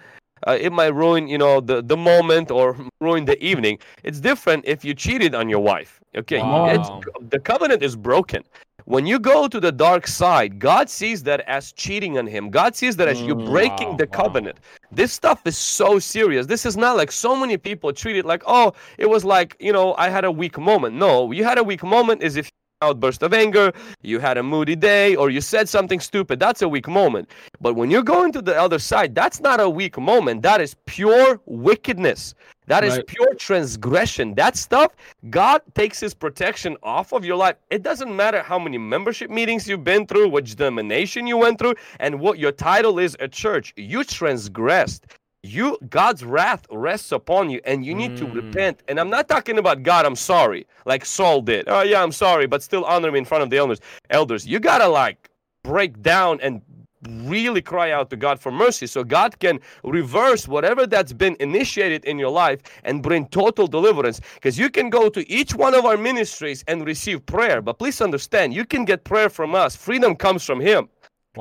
uh, it might ruin, you know, the, the moment or ruin the evening. It's different if you cheated on your wife. Okay, Wow. the covenant is broken. When you go to the dark side, God sees that as cheating on Him. God sees that as you mm, breaking wow, the wow. covenant. This stuff is so serious. This is not like so many people treat it like, oh, it was like, you know, I had a weak moment. No, you had a weak moment is if outburst of anger, you had a moody day, or you said something stupid. That's a weak moment. But when you're going to the other side, that's not a weak moment. That is pure wickedness. That is Right. pure transgression. That stuff, God takes his protection off of your life. It doesn't matter how many membership meetings you've been through, which denomination you went through, and what your title is at church. You transgressed. You God's wrath rests upon you, and you need to hmm. repent. And I'm not talking about God, I'm sorry, like Saul did. Oh yeah, I'm sorry, but still honor me in front of the elders. Elders, you gotta like break down and really cry out to God for mercy so God can reverse whatever that's been initiated in your life and bring total deliverance. Because you can go to each one of our ministries and receive prayer, but please understand, you can get prayer from us. Freedom comes from Him.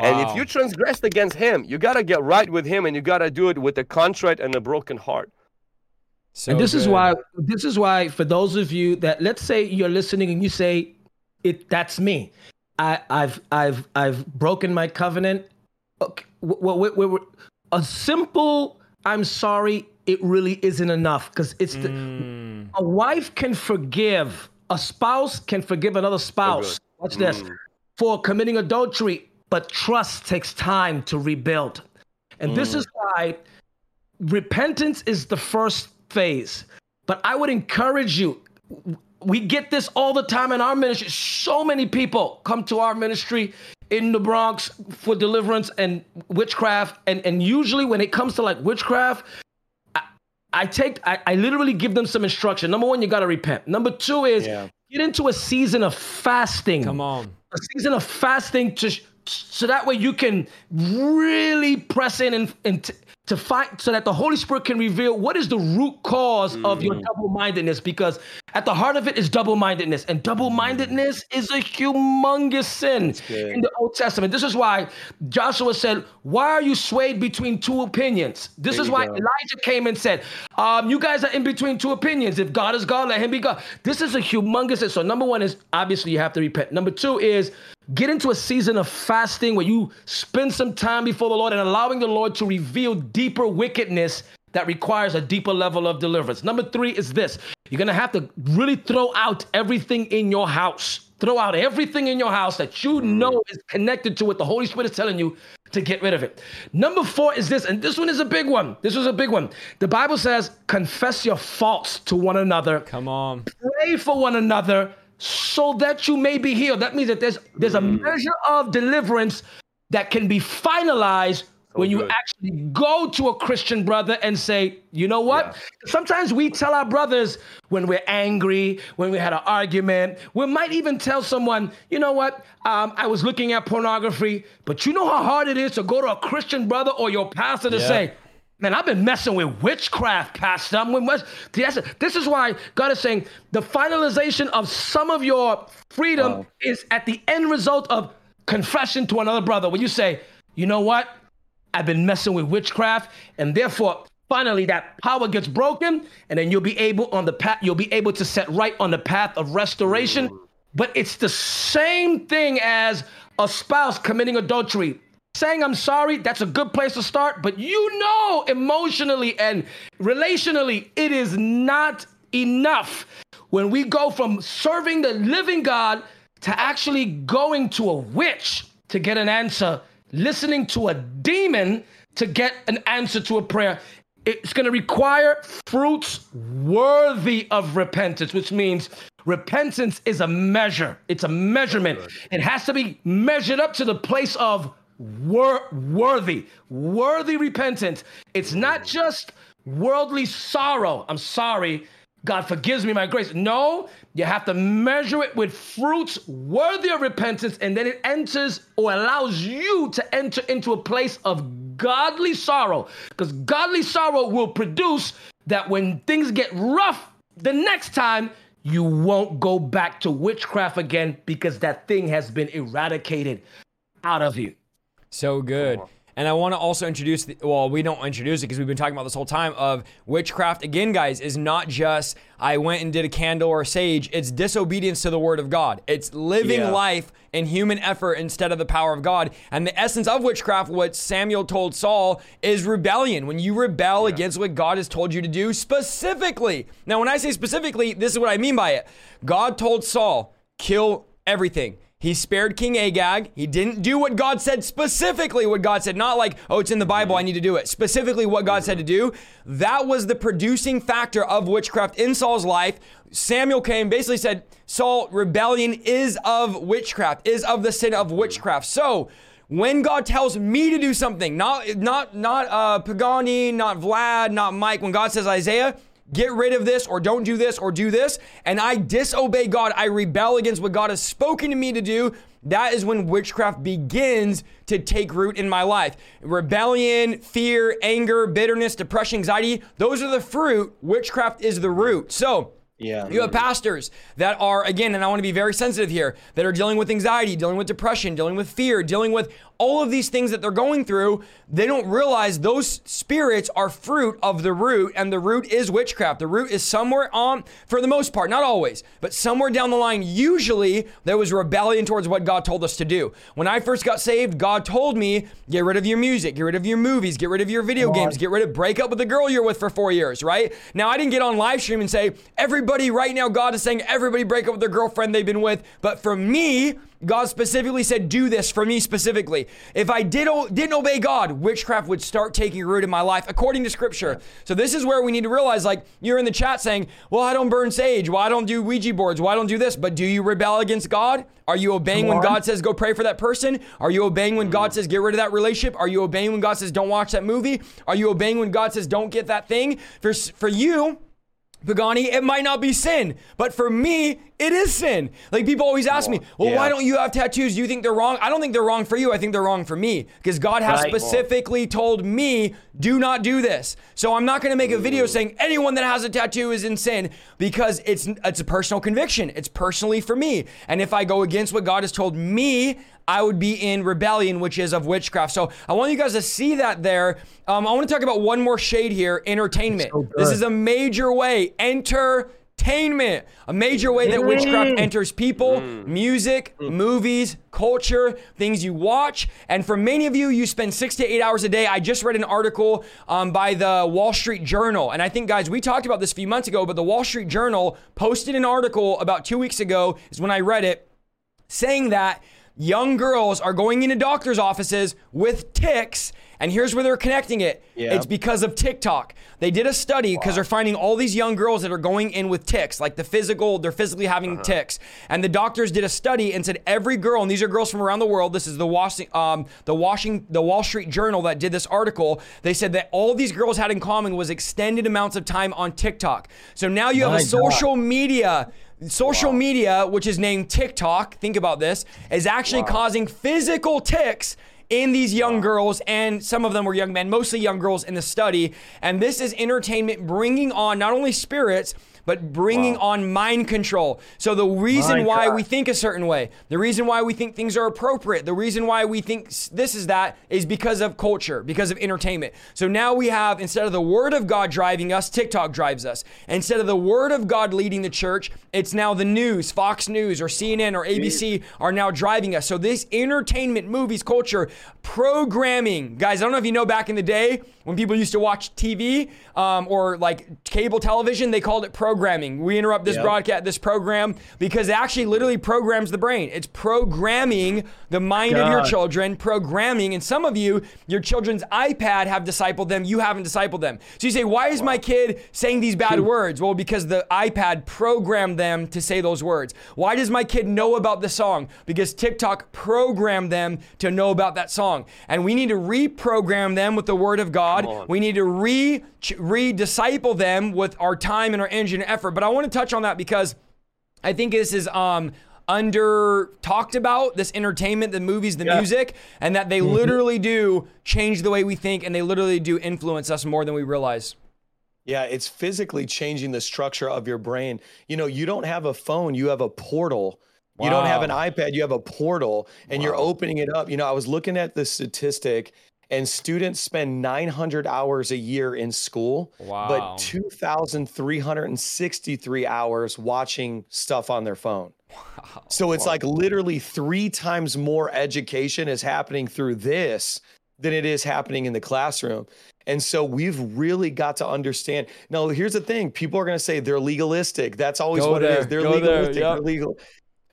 And if you transgressed against Him, you got to get right with Him and you got to do it with a contrite and a broken heart. So and this is why this is why for those of you that let's say you're listening and you say it that's me. I i've i've i've broken my covenant. Okay, w- w- w- w- a simple i'm sorry it really isn't enough because it's the, Mm. a wife can forgive a spouse can forgive another spouse watch this for committing adultery but trust takes time to rebuild and this mm. is why repentance is the first phase. But I would encourage you. We get this all the time in our ministry. So many people come to our ministry in the Bronx for deliverance and witchcraft. And, and usually when it comes to like witchcraft, I, I take I, I literally give them some instruction. Number one, you gotta repent. Number two is Yeah. get into a season of fasting Come on. a season of fasting to so that way you can really press in and, and t- to find so that the Holy Spirit can reveal what is the root cause of your double-mindedness because at the heart of it is double-mindedness and double-mindedness is a humongous sin in the Old Testament. This is why Joshua said, "Why are you swayed between two opinions?" This is why Elijah came and said, um, "You guys are in between two opinions. If God is God, let Him be God." This is a humongous sin. So number one is obviously you have to repent. Number two is get into a season of fasting where you spend some time before the Lord and allowing the Lord to reveal deeper wickedness that requires a deeper level of deliverance. Number three is this you're gonna have to really throw out everything in your house. Throw out everything in your house that you mm. know is connected to what the Holy Spirit is telling you to get rid of it. Number four is this, and this one is a big one. This was a big one. The Bible says, confess your faults to one another Come on. pray for one another so that you may be healed. That means that there's there's a mm. measure of deliverance that can be finalized when you actually go to a Christian brother and say, you know what? Sometimes we tell our brothers when we're angry, when we had an argument, we might even tell someone, you know what? Um, I was looking at pornography, but you know how hard it is to go to a Christian brother or your pastor to Yeah. say, Man, I've been messing with witchcraft, Pastor. I'm with This is why God is saying the finalization of some of your freedom is at the end result of confession to another brother. When you say, you know what? I've been messing with witchcraft, and therefore, finally, that power gets broken, and then you'll be able on the path. You'll be able to set right on the path of restoration. But it's the same thing as a spouse committing adultery saying I'm sorry, that's a good place to start. But you know, emotionally and relationally, it is not enough when we go from serving the living God to actually going to a witch to get an answer, listening to a demon to get an answer to a prayer. It's going to require fruits worthy of repentance, which means repentance is a measure. It's a measurement. It has to be measured up to the place of wor- worthy, worthy repentance. It's not just worldly sorrow. I'm sorry. God forgives me my grace. No, you have to measure it with fruits worthy of repentance, and then it enters or allows you to enter into a place of godly sorrow. Because godly sorrow will produce that when things get rough the next time, you won't go back to witchcraft again because that thing has been eradicated out of you. So good. And I want to also introduce, the, well, we don't introduce it because we've been talking about this whole time of witchcraft. Again, guys, is not just I went and did a candle or a sage. It's disobedience to the word of God. It's living Yeah. life in human effort instead of the power of God. And the essence of witchcraft, what Samuel told Saul, is rebellion. When you rebel against what God has told you to do specifically. Now, when I say specifically, this is what I mean by it. God told Saul, kill everything. He spared King Agag. He didn't do what God said specifically, what God said, not like, oh, it's in the Bible, I need to do it. Specifically, what God said to do. That was the producing factor of witchcraft in Saul's life. Samuel came, basically said, Saul, rebellion is of witchcraft, is of the sin of witchcraft. So, when God tells me to do something, not not not uh, Pagani, not Vlad, not Mike, when God says Isaiah, get rid of this or don't do this or do this, and I disobey God, I rebel against what God has spoken to me to do, that is when witchcraft begins to take root in my life. Rebellion, fear, anger, bitterness, depression, anxiety, those are the fruit. Witchcraft is the root. So, yeah. You have pastors that are, again, and I want to be very sensitive here, that are dealing with anxiety, dealing with depression, dealing with fear, dealing with all of these things that they're going through. They don't realize those spirits are fruit of the root, and the root is witchcraft. The root is somewhere on, for the most part, not always, but somewhere down the line, usually there was rebellion towards what God told us to do. When I first got saved, God told me, get rid of your music, get rid of your movies, get rid of your video games, get rid of, break up with the girl you're with for four years, right? Now, I didn't get on live stream and say, everybody right now, God is saying, everybody break up with their girlfriend they've been with. But for me, God specifically said, do this for me specifically. If I did, didn't obey God, witchcraft would start taking root in my life according to scripture. So this is where we need to realize, like you're in the chat saying, well, I don't burn sage. Well, I don't do Ouija boards. Well, I don't do this. But do you rebel against God? Are you obeying when God says go pray for that person? Are you obeying when God says get rid of that relationship? Are you obeying when God says don't watch that movie? Are you obeying when God says don't get that thing? For, for you, Pagani, it might not be sin, but for me, it is sin. Like people always ask me, well, yeah. why don't you have tattoos? Do you think they're wrong? I don't think they're wrong for you. I think they're wrong for me because God has Right. specifically told me, do not do this. So I'm not going to make a video saying anyone that has a tattoo is in sin because it's it's a personal conviction. It's personally for me. And if I go against what God has told me, I would be in rebellion, which is of witchcraft. So I want you guys to see that there. Um, I want to talk about one more shade here entertainment. So this is a major way. Entertainment. A major way that witchcraft enters people, music, movies, culture, things you watch. And for many of you, you spend six to eight hours a day. I just read an article um, by the Wall Street Journal. And I think, guys, we talked about this a few months ago, but the Wall Street Journal posted an article about two weeks ago, is when I read it saying that young girls are going into doctors' offices with ticks. And here's where they're connecting it. Yeah. It's because of TikTok. They did a study because they're finding all these young girls that are going in with ticks, like the physical, they're physically having ticks. And the doctors did a study and said every girl, and these are girls from around the world. This is the Washing, um, the Washing, the Wall Street Journal that did this article. They said that all these girls had in common was extended amounts of time on TikTok. So now you have My a God. social media social media which is named tiktok think about this is actually causing physical ticks in these young girls and some of them were young men mostly young girls in the study. And this is entertainment bringing on not only spirits but bringing on mind control. So the reason My why God. we think a certain way, the reason why we think things are appropriate, the reason why we think this is that is because of culture, because of entertainment. So now we have instead of the word of God driving us, TikTok drives us. Instead of the word of God leading the church, it's now the news, Fox News or CNN or ABC are now driving us. So this entertainment, movies, culture, programming, guys. I don't know if you know back in the day when people used to watch TV um, or like cable television, they called it programming. We interrupt this Yep. broadcast, this program, because it actually literally programs the brain. It's programming the mind of your children, programming. And some of you, your children's iPad have discipled them. You haven't discipled them. So you say, why is my kid saying these bad words? Well, because the iPad programmed them to say those words. Why does my kid know about the song? Because TikTok programmed them to know about that song. And we need to reprogram them with the word of God. We need to re re disciple them with our time and our energy and effort. But I want to touch on that because I think this is um under talked about this entertainment, the movies, the Yeah. music, and that they literally do change the way we think and they literally do influence us more than we realize. Yeah, it's physically changing the structure of your brain. You know, you don't have a phone, you have a portal. You don't have an iPad, you have a portal and you're opening it up. You know, I was looking at the statistic and students spend 900 hours a year in school, Wow. but 2,363 hours watching stuff on their phone. So it's like literally three times more education is happening through this than it is happening in the classroom. And so we've really got to understand. Now, here's the thing people are going to say they're legalistic. That's always Go what it there, is. They're go there, legalistic. yep. They're legal.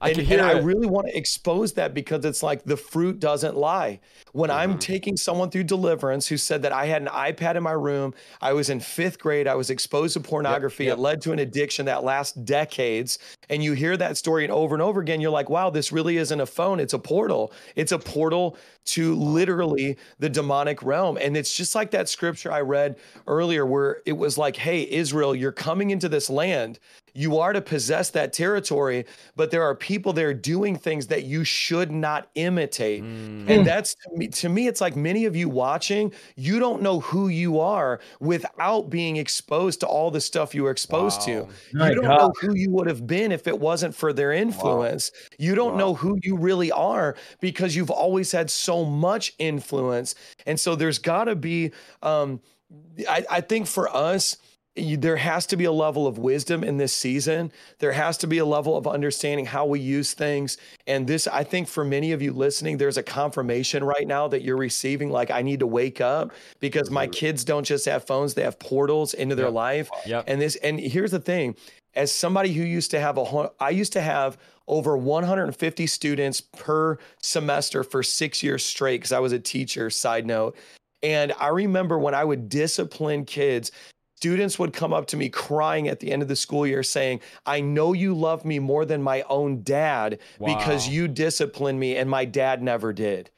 I and, can hear and I really want to expose that because it's like the fruit doesn't lie. When Mm-hmm. I'm taking someone through deliverance who said that I had an iPad in my room, I was in fifth grade, I was exposed to pornography, yep. it led to an addiction that lasts decades. And you hear that story and over and over again, you're like, wow, this really isn't a phone, it's a portal. It's a portal to literally the demonic realm. And it's just like that scripture I read earlier where it was like, hey, Israel, you're coming into this land. You are to possess that territory, but there are people there doing things that you should not imitate. Mm. And that's to me, to me, it's like many of you watching, you don't know who you are without being exposed to all the stuff you were exposed to. My you don't God. know who you would have been if it wasn't for their influence. You don't know who you really are because you've always had so much influence. And so there's got to be, um, I, I think for us, you, there has to be a level of wisdom in this season. There has to be a level of understanding how we use things. And this, I think, for many of you listening, there's a confirmation right now that you're receiving. Like, I need to wake up because my kids don't just have phones; they have portals into their life. Yep. And this, and here's the thing: as somebody who used to have a, I used to have over 150 students per semester for six years straight because I was a teacher. Side note. And I remember when I would discipline kids, students would come up to me crying at the end of the school year saying, I know you love me more than my own dad because you disciplined me and my dad never did.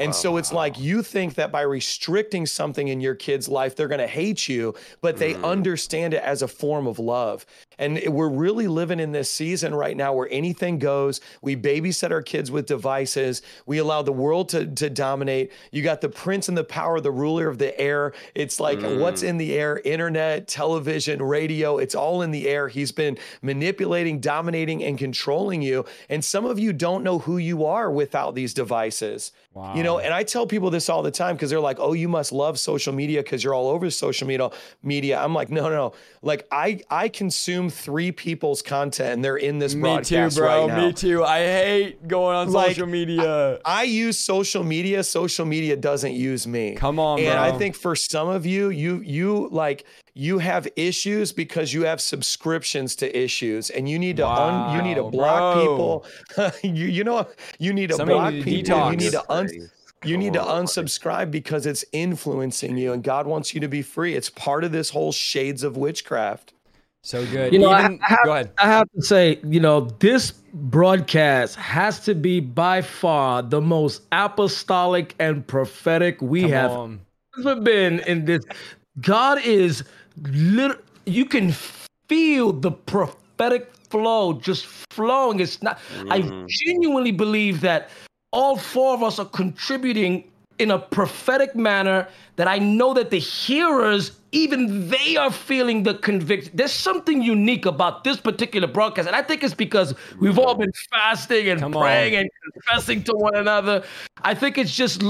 And so it's like you think that by restricting something in your kid's life, they're going to hate you, but they mm. understand it as a form of love. And we're really living in this season right now where anything goes. We babysit our kids with devices. We allow the world to, to dominate. You got the prince and the power, the ruler of the air. It's like what's mm. in the air internet, television, radio. It's all in the air. He's been manipulating, dominating, and controlling you. And some of you don't know who you are without these devices. You know, and I tell people this all the time because they're like, "Oh, you must love social media because you're all over social media." Media. I'm like, no, no, no. Like, I I consume three people's content, and they're in this Me too, broadcast bro. right now. Me too. I hate going on Like, social media. I use social media. Social media doesn't use me. Come on, and I think for some of you, you you like you have issues because you have subscriptions to issues, and you need to un, you need to block bro. people. you you know you need to Some block need to people. You need to un, you need to unsubscribe because it's influencing you, and God wants you to be free. It's part of this whole shades of witchcraft. So good. You know, I, Even- I have, go ahead. I have to say, you know, this broadcast has to be by far the most apostolic and prophetic we Come have on. ever been in this. God is lit. You can feel the prophetic flow just flowing. It's not. I mm. genuinely believe that all four of us are contributing in a prophetic manner. That I know that the hearers, even they are feeling the conviction. There's something unique about this particular broadcast, and I think it's because we've all been fasting and Come on. praying and confessing to one another. I think it's just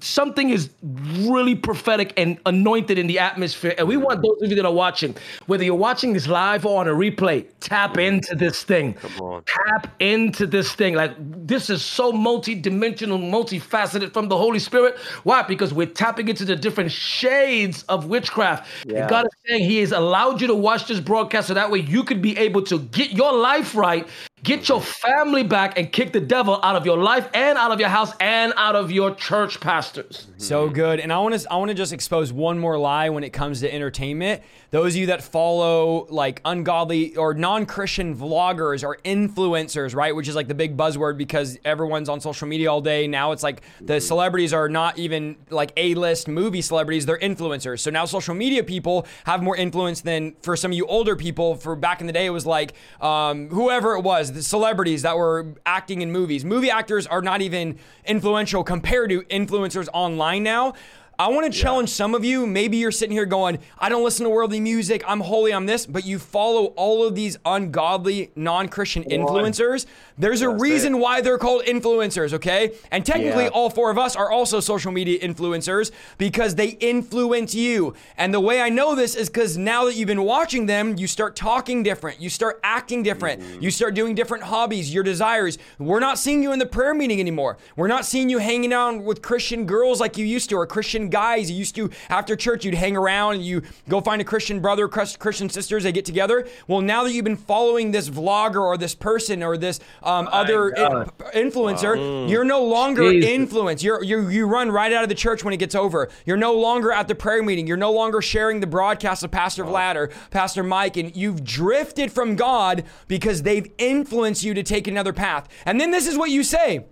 something is really prophetic and anointed in the atmosphere. And we want those of you that are watching, whether you're watching this live or on a replay, tap into this thing. Come on. Tap into this thing. Like this is so multi-dimensional, multifaceted from the Holy Spirit. Why? Because we're tapping into the different shades of witchcraft. And God is saying He has allowed you to watch this broadcast so that way you could be able to get your life right, get your family back, and kick the devil out of your life and out of your house and out of your church pastors. So good. And I want to I want to just expose one more lie when it comes to entertainment. Those of you that follow like ungodly or non-Christian vloggers or influencers, right? Which is like the big buzzword because everyone's on social media all day. Now it's like the celebrities are not even like A-list movie celebrities, they're influencers. So now social media people have more influence than for some of you older people. For back in the day, it was like um, whoever it was, the celebrities that were acting in movies. Movie actors are not even influential compared to influencers online now. I want to challenge some of you. Maybe you're sitting here going, I don't listen to worldly music. I'm holy, I'm this, but you follow all of these ungodly, non Christian influencers. There's a reason why they're called influencers, okay? And technically, Yeah. all four of us are also social media influencers because they influence you. And the way I know this is because now that you've been watching them, you start talking different, you start acting different, you start doing different hobbies, your desires. We're not seeing you in the prayer meeting anymore. We're not seeing you hanging out with Christian girls like you used to or Christian Christian guys. You used to, after church, you'd hang around and you go find a Christian brother, Christian sisters, they get together. Well, now that you've been following this vlogger or this person or this um, other in, influencer, wow. you're no longer Jesus. influence. You're, you you run right out of the church when it gets over. You're no longer at the prayer meeting. You're no longer sharing the broadcast of Pastor wow. Vlad or Pastor Mike, and you've drifted from God because they've influenced you to take another path. And then this is what you say.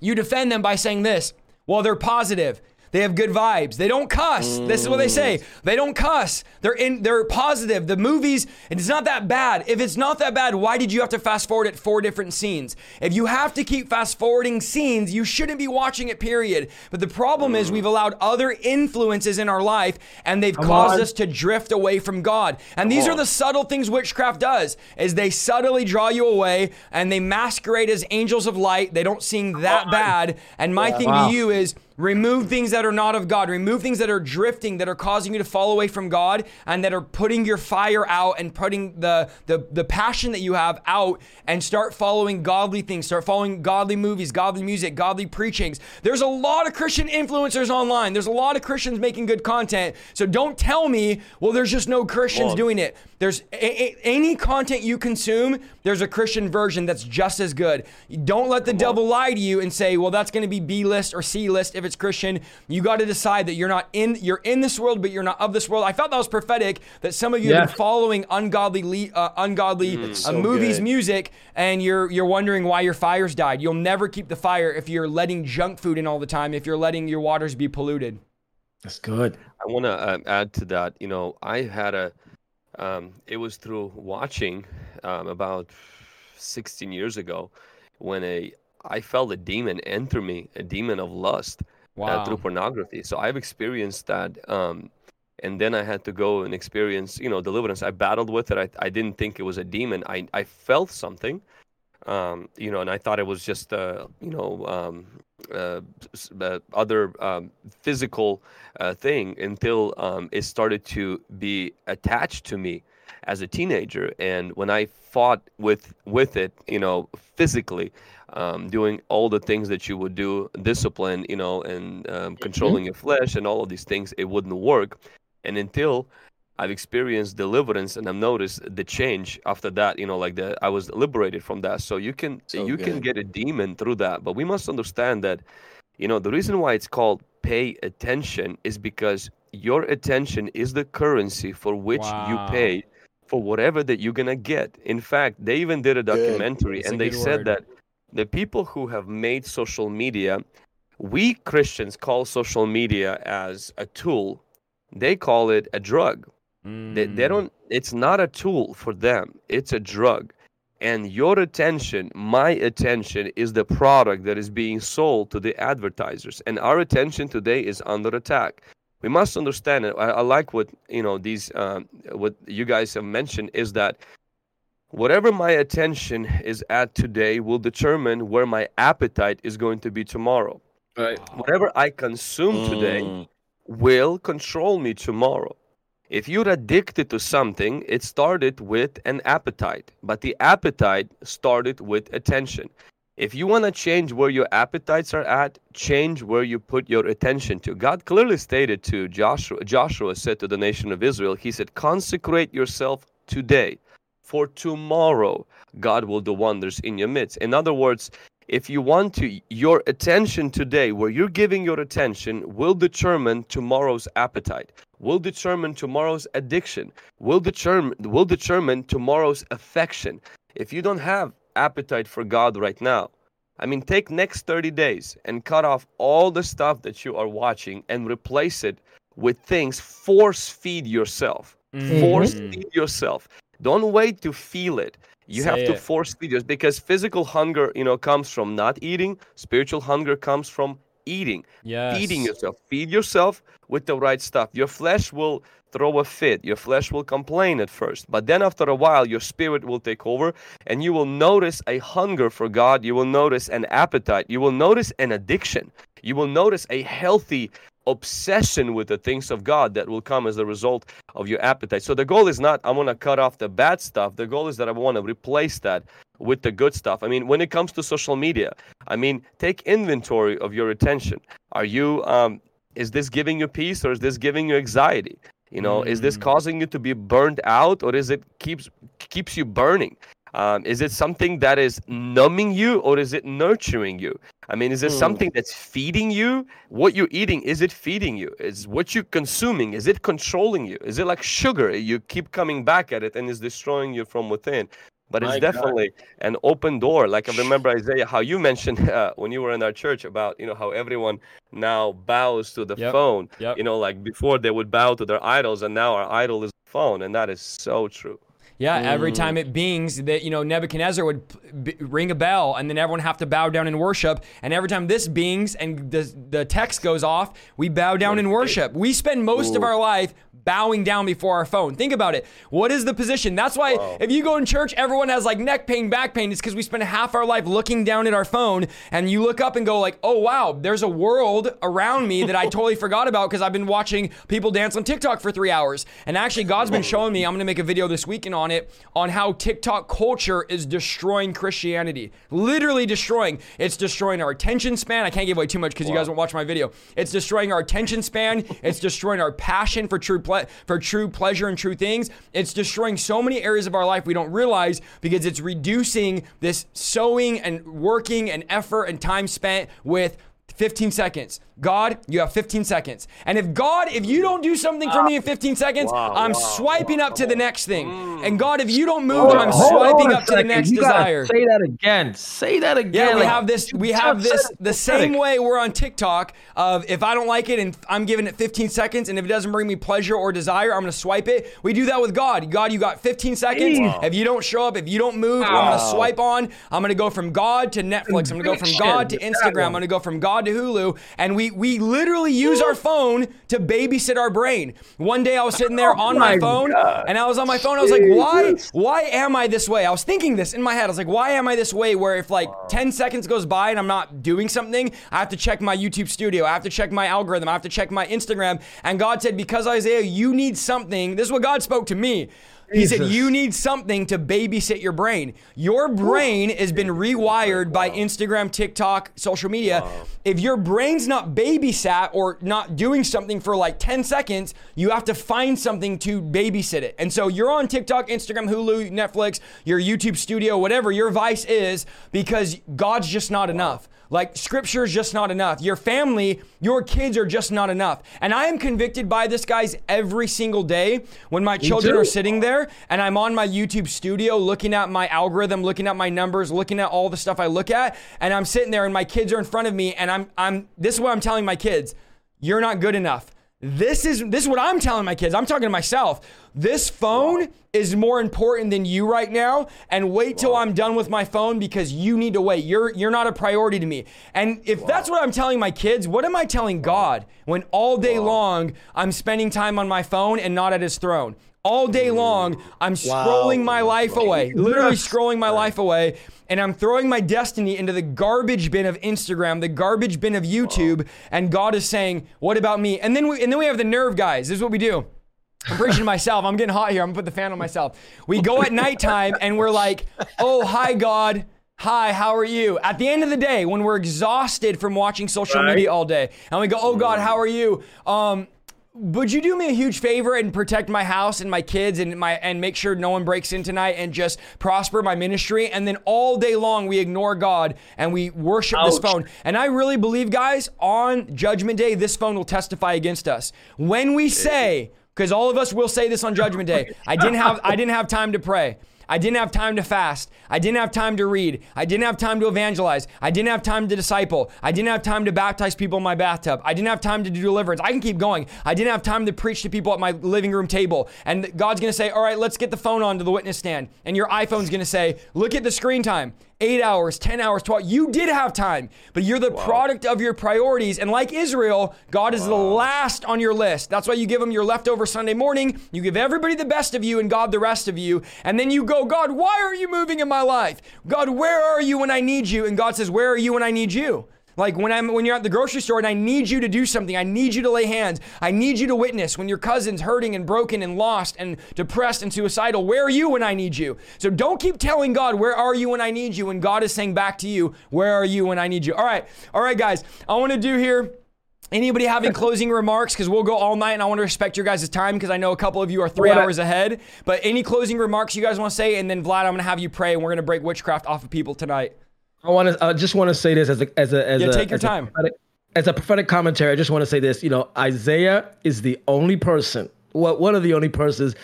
You defend them by saying this. Well, they're positive. They have good vibes. They don't cuss. Mm. This is what they say. Mm. They don't cuss. They're in. They're positive. The movies. It's not that bad. If it's not that bad, why did you have to fast forward at four different scenes? If you have to keep fast forwarding scenes, you shouldn't be watching it. Period. But the problem mm. is we've allowed other influences in our life, and they've Come caused on. us to drift away from God. And Come these on. are the subtle things witchcraft does. Is they subtly draw you away, and they masquerade as angels of light. They don't seem that bad. And my yeah. thing wow. to you is Remove things that are not of God. Remove things that are drifting, that are causing you to fall away from God, and that are putting your fire out and putting the, the, the passion that you have out, and start following godly things. Start following godly movies, godly music, godly preachings. There's a lot of Christian influencers online. There's a lot of Christians making good content. So don't tell me, well, there's just no Christians doing it. There's a, a, any content you consume, there's a Christian version that's just as good. Don't let the Come devil on. lie to you and say, well, that's going to be B list or C list if it's Christian. You got to decide that you're not in you're in this world, but you're not of this world. I felt that was prophetic that some of you yeah. have been following ungodly uh, ungodly mm, uh, so movies, good. music, and you're you're wondering why your fires died. You'll never keep the fire if you're letting junk food in all the time. If you're letting your waters be polluted. That's good. I want to uh, add to that. You know, I had a um, it was through watching um, about 16 years ago when a I felt a demon enter me, a demon of lust wow. uh, through pornography. So I've experienced that. Um, and then I had to go and experience, you know, deliverance. I battled with it. I, I didn't think it was a demon. I, I felt something, um, you know, and I thought it was just, uh, you know, um, uh, uh, other um, physical uh, thing until um, it started to be attached to me as a teenager. And when I fought with with it, you know, physically, um, doing all the things that you would do, discipline, you know, and um, mm-hmm. controlling your flesh and all of these things, it wouldn't work. And until I've experienced deliverance and I've noticed the change after that, you know, like that I was liberated from that. So you can so you good. can get a demon through that. But we must understand that, you know, the reason why it's called pay attention is because your attention is the currency for which wow. you pay for whatever that you're gonna get. In fact, they even did a documentary and they said word. that the people who have made social media, we Christians call social media as a tool. They call it a drug. Mm. They, they mm. don't. It's not a tool for them. It's a drug. And your attention, my attention, is the product that is being sold to the advertisers. And our attention today is under attack. We must understand it. I, I like what you know. These um, what you guys have mentioned is that whatever my attention is at today will determine where my appetite is going to be tomorrow. Right. Whatever I consume mm. today will control me tomorrow. If you're addicted to something, it started with an appetite, but the appetite started with attention. If you want to change where your appetites are at, change where you put your attention to. God clearly stated to Joshua, Joshua said to the nation of Israel, He said, Consecrate yourself today for tomorrow God will do wonders in your midst. In other words, if you want to, your attention today, where you're giving your attention, will determine tomorrow's appetite, will determine tomorrow's addiction, will determine will determine tomorrow's affection. If you don't have appetite for God right now, I mean, take next 30 days and cut off all the stuff that you are watching and replace it with things. Force feed yourself. Mm-hmm. Force feed yourself. Don't wait to feel it. You Say have to it. force feed because physical hunger, you know, comes from not eating. Spiritual hunger comes from eating. Yes. Feeding yourself. Feed yourself with the right stuff. Your flesh will throw a fit. Your flesh will complain at first, but then after a while, your spirit will take over and you will notice a hunger for God. You will notice an appetite. You will notice an addiction. You will notice a healthy obsession with the things of God that will come as a result of your appetite. So the goal is not I want to cut off the bad stuff. The goal is that I want to replace that with the good stuff. I mean, when it comes to social media, I mean, take inventory of your attention. Are you um, is this giving you peace or is this giving you anxiety? You know, mm. is this mm. causing you to be burned out or is it keeps keeps you burning? Um, is it something that is numbing you or is it nurturing you? I mean, is it mm. something that's feeding you? What you're eating, is it feeding you? Is what you're consuming, is it controlling you? Is it like sugar? You keep coming back at it and it's destroying you from within. But it's My definitely God. an open door. Like I remember Isaiah, how you mentioned uh, when you were in our church about you know how everyone now bows to the yep. phone. Yep. You know, like before they would bow to their idols, and now our idol is the phone, and that is so true. Yeah, every mm. time it bings, that you know Nebuchadnezzar would b- ring a bell, and then everyone have to bow down and worship. And every time this bings and the the text goes off, we bow down and worship. We spend most Ooh. of our life bowing down before our phone. Think about it. What is the position? That's why wow. if you go in church, everyone has like neck pain, back pain. It's because we spend half our life looking down at our phone and you look up and go like, oh wow, there's a world around me that I totally forgot about because I've been watching people dance on TikTok for three hours. And actually God's been showing me, I'm gonna make a video this weekend on it, on how TikTok culture is destroying Christianity. Literally destroying. It's destroying our attention span. I can't give away too much because wow. you guys won't watch my video. It's destroying our attention span. it's destroying our passion for true ple- for true pleasure and true things. It's destroying so many areas of our life we don't realize because it's reducing this sowing and working and effort and time spent with 15 seconds. God, you have 15 seconds. And if God, if you don't do something for me in 15 seconds, wow, I'm wow, swiping wow, up to the next thing. Mm. And God, if you don't move, hold, I'm swiping up to the next you desire. Say that again. Say that again. Yeah, we have this. We have this the same way we're on TikTok of if I don't like it and I'm giving it 15 seconds, and if it doesn't bring me pleasure or desire, I'm gonna swipe it. We do that with God. God, you got 15 seconds. If you don't show up, if you don't move, I'm gonna swipe on. I'm gonna go from God to Netflix. I'm gonna go from God to Instagram. I'm gonna go from God to Hulu, and we we literally use our phone to babysit our brain. One day I was sitting there oh on my, my phone God. and I was on my phone. I was like, why, why am I this way? I was thinking this in my head. I was like, why am I this way? Where if like 10 seconds goes by and I'm not doing something, I have to check my YouTube studio. I have to check my algorithm. I have to check my Instagram. And God said, because Isaiah, you need something. This is what God spoke to me. He said, You need something to babysit your brain. Your brain has been rewired by Instagram, TikTok, social media. Wow. If your brain's not babysat or not doing something for like 10 seconds, you have to find something to babysit it. And so you're on TikTok, Instagram, Hulu, Netflix, your YouTube studio, whatever your vice is, because God's just not enough. Like scripture is just not enough. Your family, your kids are just not enough. And I am convicted by this, guys, every single day when my children are sitting there and I'm on my YouTube studio looking at my algorithm, looking at my numbers, looking at all the stuff I look at, and I'm sitting there and my kids are in front of me and I'm I'm this is what I'm telling my kids. You're not good enough. This is this is what I'm telling my kids. I'm talking to myself. This phone is more important than you right now and wait till I'm done with my phone because you need to wait. You're you're not a priority to me. And if that's what I'm telling my kids, what am I telling God when all day long I'm spending time on my phone and not at his throne? All day long, I'm scrolling wow. my life away, literally scrolling my life away, and I'm throwing my destiny into the garbage bin of Instagram, the garbage bin of YouTube, and God is saying, "What about me?" And then we and then we have the nerve guys. This is what we do. I'm preaching to myself. I'm getting hot here. I'm gonna put the fan on myself. We go at nighttime and we're like, "Oh, hi God." Hi, how are you? At the end of the day, when we're exhausted from watching social right. media all day, and we go, "Oh God, how are you?" Um, would you do me a huge favor and protect my house and my kids and my and make sure no one breaks in tonight and just prosper my ministry? And then all day long we ignore God and we worship Ouch. this phone. And I really believe guys on judgment day this phone will testify against us. When we say because all of us will say this on judgment day I didn't have I didn't have time to pray I didn't have time to fast. I didn't have time to read. I didn't have time to evangelize. I didn't have time to disciple. I didn't have time to baptize people in my bathtub. I didn't have time to do deliverance. I can keep going. I didn't have time to preach to people at my living room table. And God's going to say, All right, let's get the phone on to the witness stand. And your iPhone's going to say, Look at the screen time eight hours, 10 hours, 12. You did have time, but you're the wow. product of your priorities. And like Israel, God is wow. the last on your list. That's why you give him your leftover Sunday morning. You give everybody the best of you and God the rest of you. And then you go, God, why are you moving in my life? God, where are you when I need you? And God says, Where are you when I need you? Like when I'm when you're at the grocery store and I need you to do something, I need you to lay hands. I need you to witness when your cousin's hurting and broken and lost and depressed and suicidal. Where are you when I need you? So don't keep telling God, "Where are you when I need you?" when God is saying back to you, "Where are you when I need you?" All right. All right, guys. I want to do here Anybody having closing remarks? Because we'll go all night, and I want to respect your guys' time because I know a couple of you are three What hours ahead. But any closing remarks you guys want to say, and then Vlad, I'm going to have you pray, and we're going to break witchcraft off of people tonight. I want to. I just want to say this as a as a as Yeah, a take your as a time. prophetic- as a prophetic commentary. I just want to say this. You know, Isaiah is the only person. Well, one of the only persons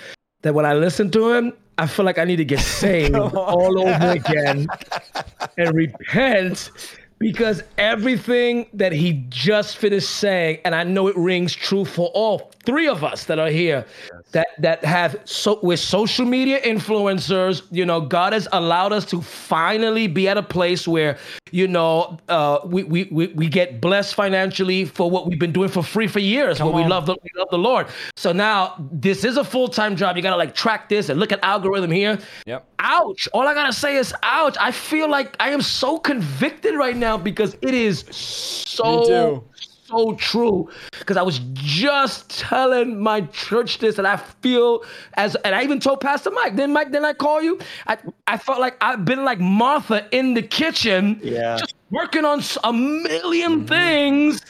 that when I listen to him, I feel like I need to get saved all over again and repent because everything that he just finished saying, and I know it rings true for all three of us that are here, that that have so with social media influencers, you know, God has allowed us to finally be at a place where, you know, uh, we, we we we get blessed financially for what we've been doing for free for years. But we on. love the we love the Lord. So now this is a full time job. You gotta like track this and look at algorithm here. Yep. Ouch. All I gotta say is ouch. I feel like I am so convicted right now because it is so so true. Because I was just telling my church this, and I feel as and I even told Pastor Mike. Then Mike, then I call you. I I felt like I've been like Martha in the kitchen, Yeah. just working on a 1000000 mm-hmm. things.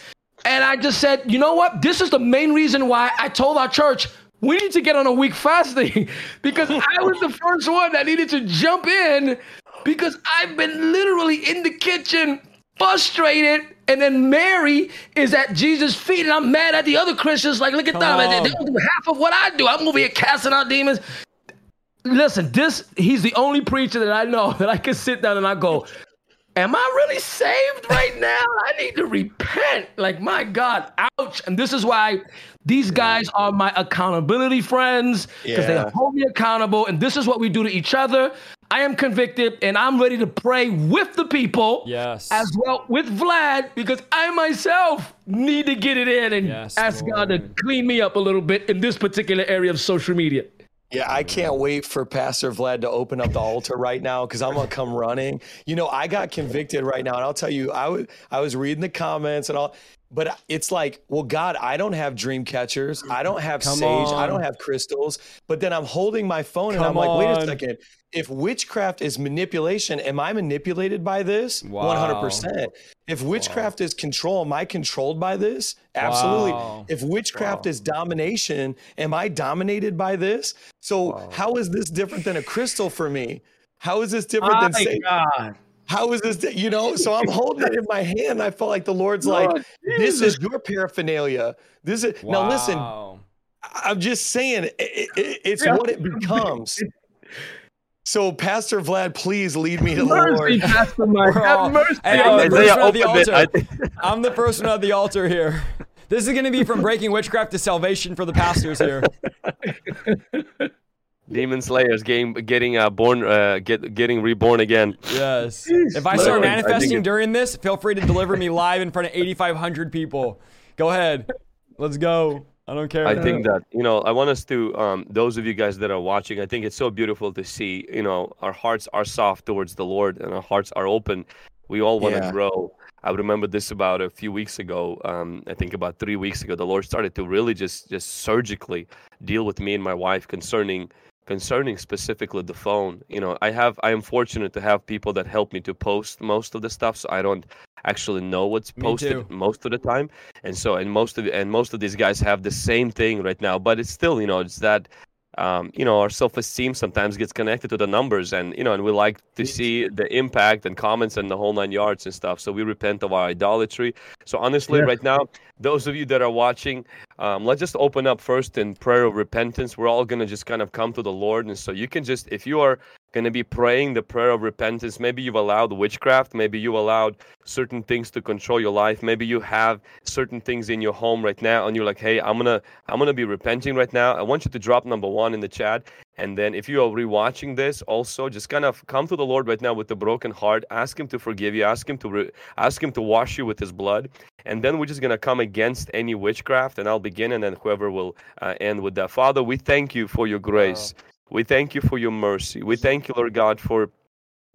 And I just said, you know what? This is the main reason why I told our church we need to get on a week fasting because I was the first one that needed to jump in because I've been literally in the kitchen frustrated. And then Mary is at Jesus' feet, and I'm mad at the other Christians. Like, look at them. They, they don't do half of what I do. I'm over here casting out demons. Listen, this he's the only preacher that I know that I can sit down and I go, Am I really saved right now? I need to repent. Like, my God, ouch. And this is why these guys are my accountability friends because Yeah. they hold me accountable. And this is what we do to each other. I am convicted and I'm ready to pray with the people Yes. as well with Vlad because I myself need to get it in and Yes, ask God to clean me up a little bit in this particular area of social media. Yeah, I can't wait for Pastor Vlad to open up the altar right now because I'm gonna come running. You know, I got convicted right now, and I'll tell you, I was I was reading the comments and all, but it's like, well, God, I don't have dream catchers, I don't have Come sage, I don't have crystals, but then I'm holding my phone and I'm like, wait on. a second. If witchcraft is manipulation, am I manipulated by this? Wow. 100%. If witchcraft is control, am I controlled by this? Absolutely. Wow. If witchcraft is domination, am I dominated by this? So how is this different than a crystal for me? How is this different than My say, God. How is this di- you know? So I'm holding it in my hand. I felt like the Lord's Lord like, this is your paraphernalia. This is now listen, I- I'm just saying it, it, it- it's what it becomes. So Pastor Vlad, please lead me to the Mercy, Lord. Pastor Mike. Have mercy. Hey, I'm the me. first at the opened it. I altar. I'm the first one at the altar here. This is going to be from breaking witchcraft to salvation for the pastors here. Demon Slayers game getting uh, born uh, get getting reborn again. Yes. If I start Literally, I manifesting it- during this, feel free to deliver me live in front of 8,500 people. Go ahead. Let's go. I don't care. I think that you know I want us to um, those of you guys that are watching. I think it's so beautiful to see. You know, our hearts are soft towards the Lord and our hearts are open. We all want to Yeah. grow. I remember this about a few weeks ago. Um, I think about three weeks ago, the Lord started to really just just surgically deal with me and my wife concerning concerning specifically the phone. You know, I have I am fortunate to have people that help me to post most of the stuff, so I don't actually know what's posted most of the time and so and most of and most of these guys have the same thing right now but it's still you know it's that um, you know our self-esteem sometimes gets connected to the numbers and you know and we like to see the impact and comments and the whole nine yards and stuff. So we repent of our idolatry. So honestly Yeah. right now those of you that are watching um, let's just open up first in prayer of repentance. We're all going to just kind of come to the lord. And so you can just if you are going to be praying the prayer of repentance. Maybe you've allowed witchcraft. Maybe you allowed certain things to control your life. Maybe you have certain things in your home right now and you're like hey i'm gonna i'm gonna be repenting right now. I want you to drop number one in the chat. And then if you are rewatching this also just kind of come to the lord right now with a broken heart. Ask him to forgive you. Ask him to re- ask him to wash you with his blood. And then we're just going to come against any witchcraft and i'll begin and then whoever will uh, end with that. Father we thank you for your grace we thank you for your mercy we thank you lord god for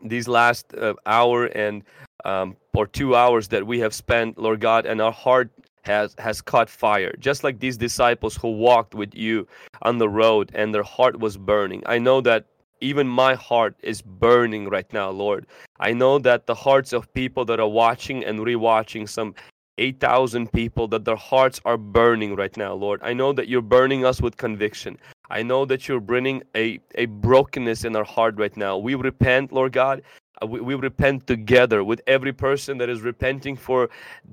these last uh, hour and um, or two hours that we have spent, Lord God, and our heart has has caught fire, just like these disciples who walked with you on the road, and their heart was burning. I know that even my heart is burning right now, Lord. I know that the hearts of people that are watching and rewatching some 8,000 people that their hearts are burning right now, Lord. I know that you're burning us with conviction. I know that you're bringing a, a brokenness in our heart right now. We repent, Lord God. Uh, we, we repent together with every person that is repenting for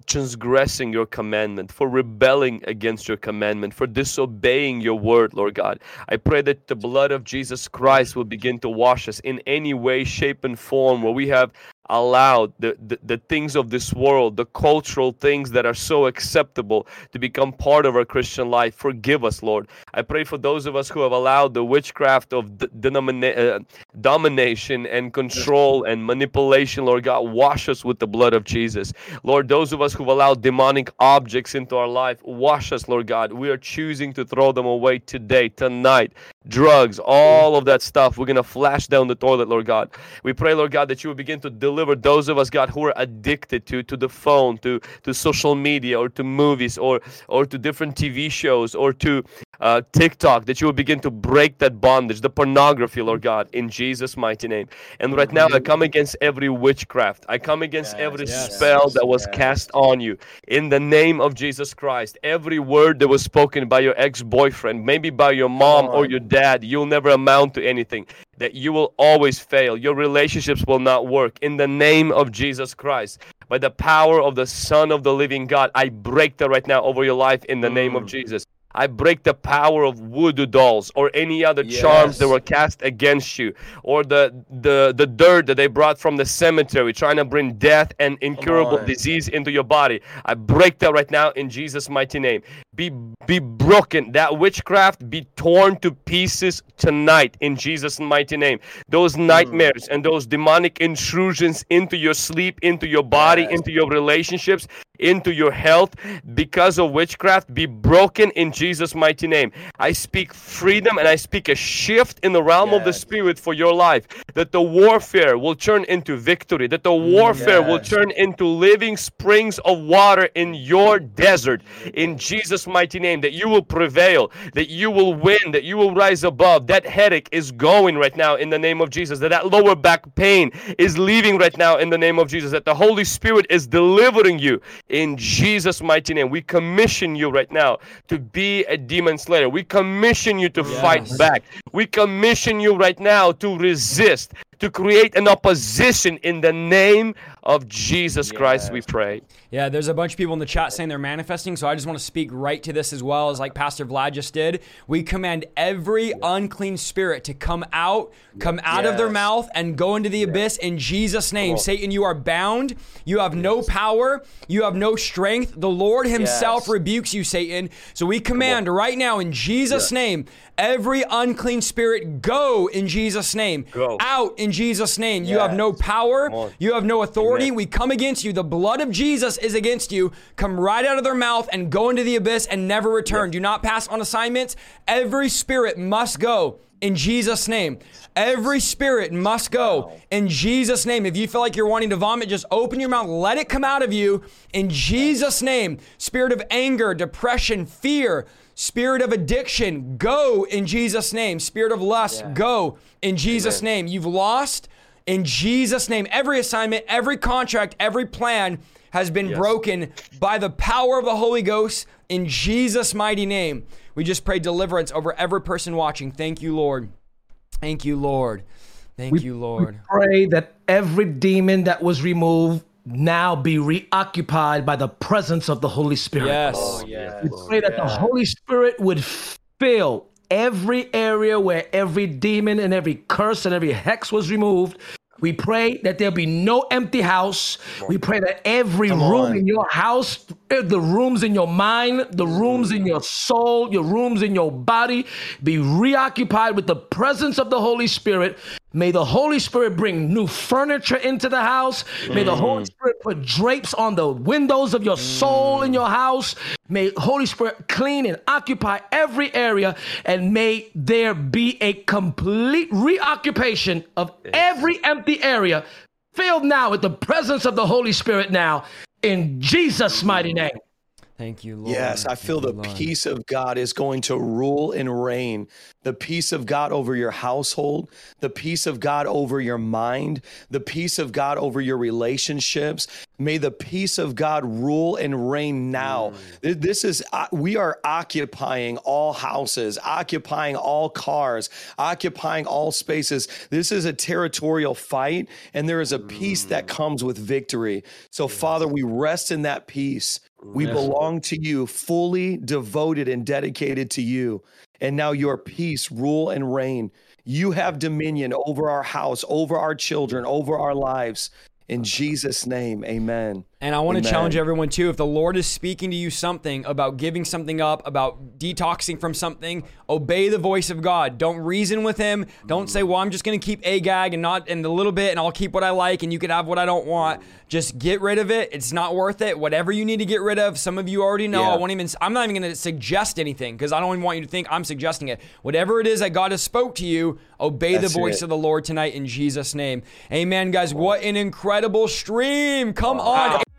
transgressing your commandment, for rebelling against your commandment, for disobeying your word, Lord God. I pray that the blood of Jesus Christ will begin to wash us in any way, shape, and form where we have allowed the, the, the, things of this world, the cultural things that are so acceptable to become part of our Christian life. Forgive us, Lord. I pray for those of us who have allowed the witchcraft of denomina- uh, domination and control and manipulation, Lord God, wash us with the blood of Jesus. Lord, those of us who've allowed demonic objects into our life, wash us, Lord God. We are choosing to throw them away today, tonight. Drugs, all of that stuff, we're going to flash down the toilet, Lord God. We pray, Lord God, that you will begin to deliver deliver those of us, God, who are addicted to to the phone, to to social media, or to movies, or or to different TV shows, or to uh, TikTok, that you will begin to break that bondage, the pornography, Lord God, in Jesus' mighty name. And right now, I come against every witchcraft. I come against yes, every yes, spell yes, that was cast on you. In the name of Jesus Christ, every word that was spoken by your ex boyfriend, maybe by your mom or your dad, you'll never amount to anything that you will always fail. Your relationships will not work. In the name of Jesus Christ, by the power of the Son of the living God, I break that right now over your life in the mm. name of mm. Jesus. I break the power of voodoo dolls or any other yes. charms that were cast against you, or the, the the dirt that they brought from the cemetery, trying to bring death and incurable disease into your body. I break that right now in Jesus' mighty name. Be be broken. That witchcraft be torn to pieces tonight in Jesus' mighty name. Those mm. nightmares mm. and those demonic intrusions into your sleep, into your body, yes. into your relationships, into your health because of witchcraft be broken in Jesus' mighty name. I speak freedom and I speak a shift in the realm yes. of the spirit for your life. That the warfare will turn into victory, that the warfare yes. will turn into living springs of water in your desert in Jesus' mighty name. That you will prevail, that you will win, that you will rise above. That headache is going right now in the name of Jesus, that that lower back pain is leaving right now in the name of Jesus, that the Holy Spirit is delivering you in Jesus' mighty name. We commission you right now to be a demon slayer. We commission you to yes. fight back. We commission you right now to resist, to create an opposition in the name of Jesus Christ, we pray. Yeah, there's a bunch of people in the chat saying they're manifesting, so I just want to speak right to this as well as like Pastor Vlad just did. We command every unclean spirit to come out, come out yes. of their mouth and go into the yes. abyss in Jesus name. Satan, you are bound. You have yes. no power. You have no strength. The Lord himself rebukes you, Satan. So we command right now in Jesus name every unclean spirit go in Jesus name. Go. Out in Jesus name. You have no power. You have no authority. Amen. We come against you. The blood of Jesus is against you. Come right out of their mouth and go into the abyss and never return. Do not pass on assignments. Every spirit must go in Jesus' name. Every spirit must go in Jesus' name. If you feel like you're wanting to vomit, just open your mouth, let it come out of you in Jesus' name. Spirit of anger, depression, fear, spirit of addiction, go in Jesus' name. Spirit of lust, yeah. go in Jesus' Amen. name. You've lost in Jesus' name, every assignment, every contract, every plan has been yes. broken by the power of the Holy Ghost in Jesus' mighty name. We just pray deliverance over every person watching. Thank you, Lord. Thank you, Lord. Thank we, you, Lord. We pray that every demon that was removed now be reoccupied by the presence of the Holy Spirit. Yes. Oh, yes. We pray that the Holy Spirit would fill every area where every demon and every curse and every hex was removed. We pray that there'll be no empty house. We pray that every Come room on. in your house, eh, the rooms in your mind, the rooms in your soul, your rooms in your body be reoccupied with the presence of the Holy Spirit May the Holy Spirit bring new furniture into the house. May the Holy mm. Spirit put drapes on the windows of your soul in your house. May Holy Spirit clean and occupy every area. And may there be a complete reoccupation of every empty area filled now with the presence of the Holy Spirit now in Jesus' mighty name. Thank you, Lord. Yes, I feel you, the Lord. peace of God is going to rule and reign. The peace of God over your household, the peace of God over your mind, the peace of God over your relationships. May the peace of God rule and reign now. Th- This is, uh, we are occupying all houses, occupying all cars, occupying all spaces. This is a territorial fight, and there is a peace that comes with victory. So, Father, we rest in that peace. We Yes. belong to you, fully devoted and dedicated to you. And now your peace rule and reign. You have dominion over our house, over our children, over our lives. In Jesus' name, amen. And I want to challenge everyone too. If the Lord is speaking to you something about giving something up, about detoxing from something, obey the voice of God. Don't reason with Him. Don't say, "Well, I'm just going to keep a gag and not and a little bit, and I'll keep what I like, and you can have what I don't want." Just get rid of it. It's not worth it. Whatever you need to get rid of. Some of you already know. Yeah. I won't even. I'm not even going to suggest anything because I don't even want you to think I'm suggesting it. Whatever it is that God has spoke to you, obey That's the voice it. of the Lord tonight in Jesus' name. Amen, guys. What an incredible stream! Come on.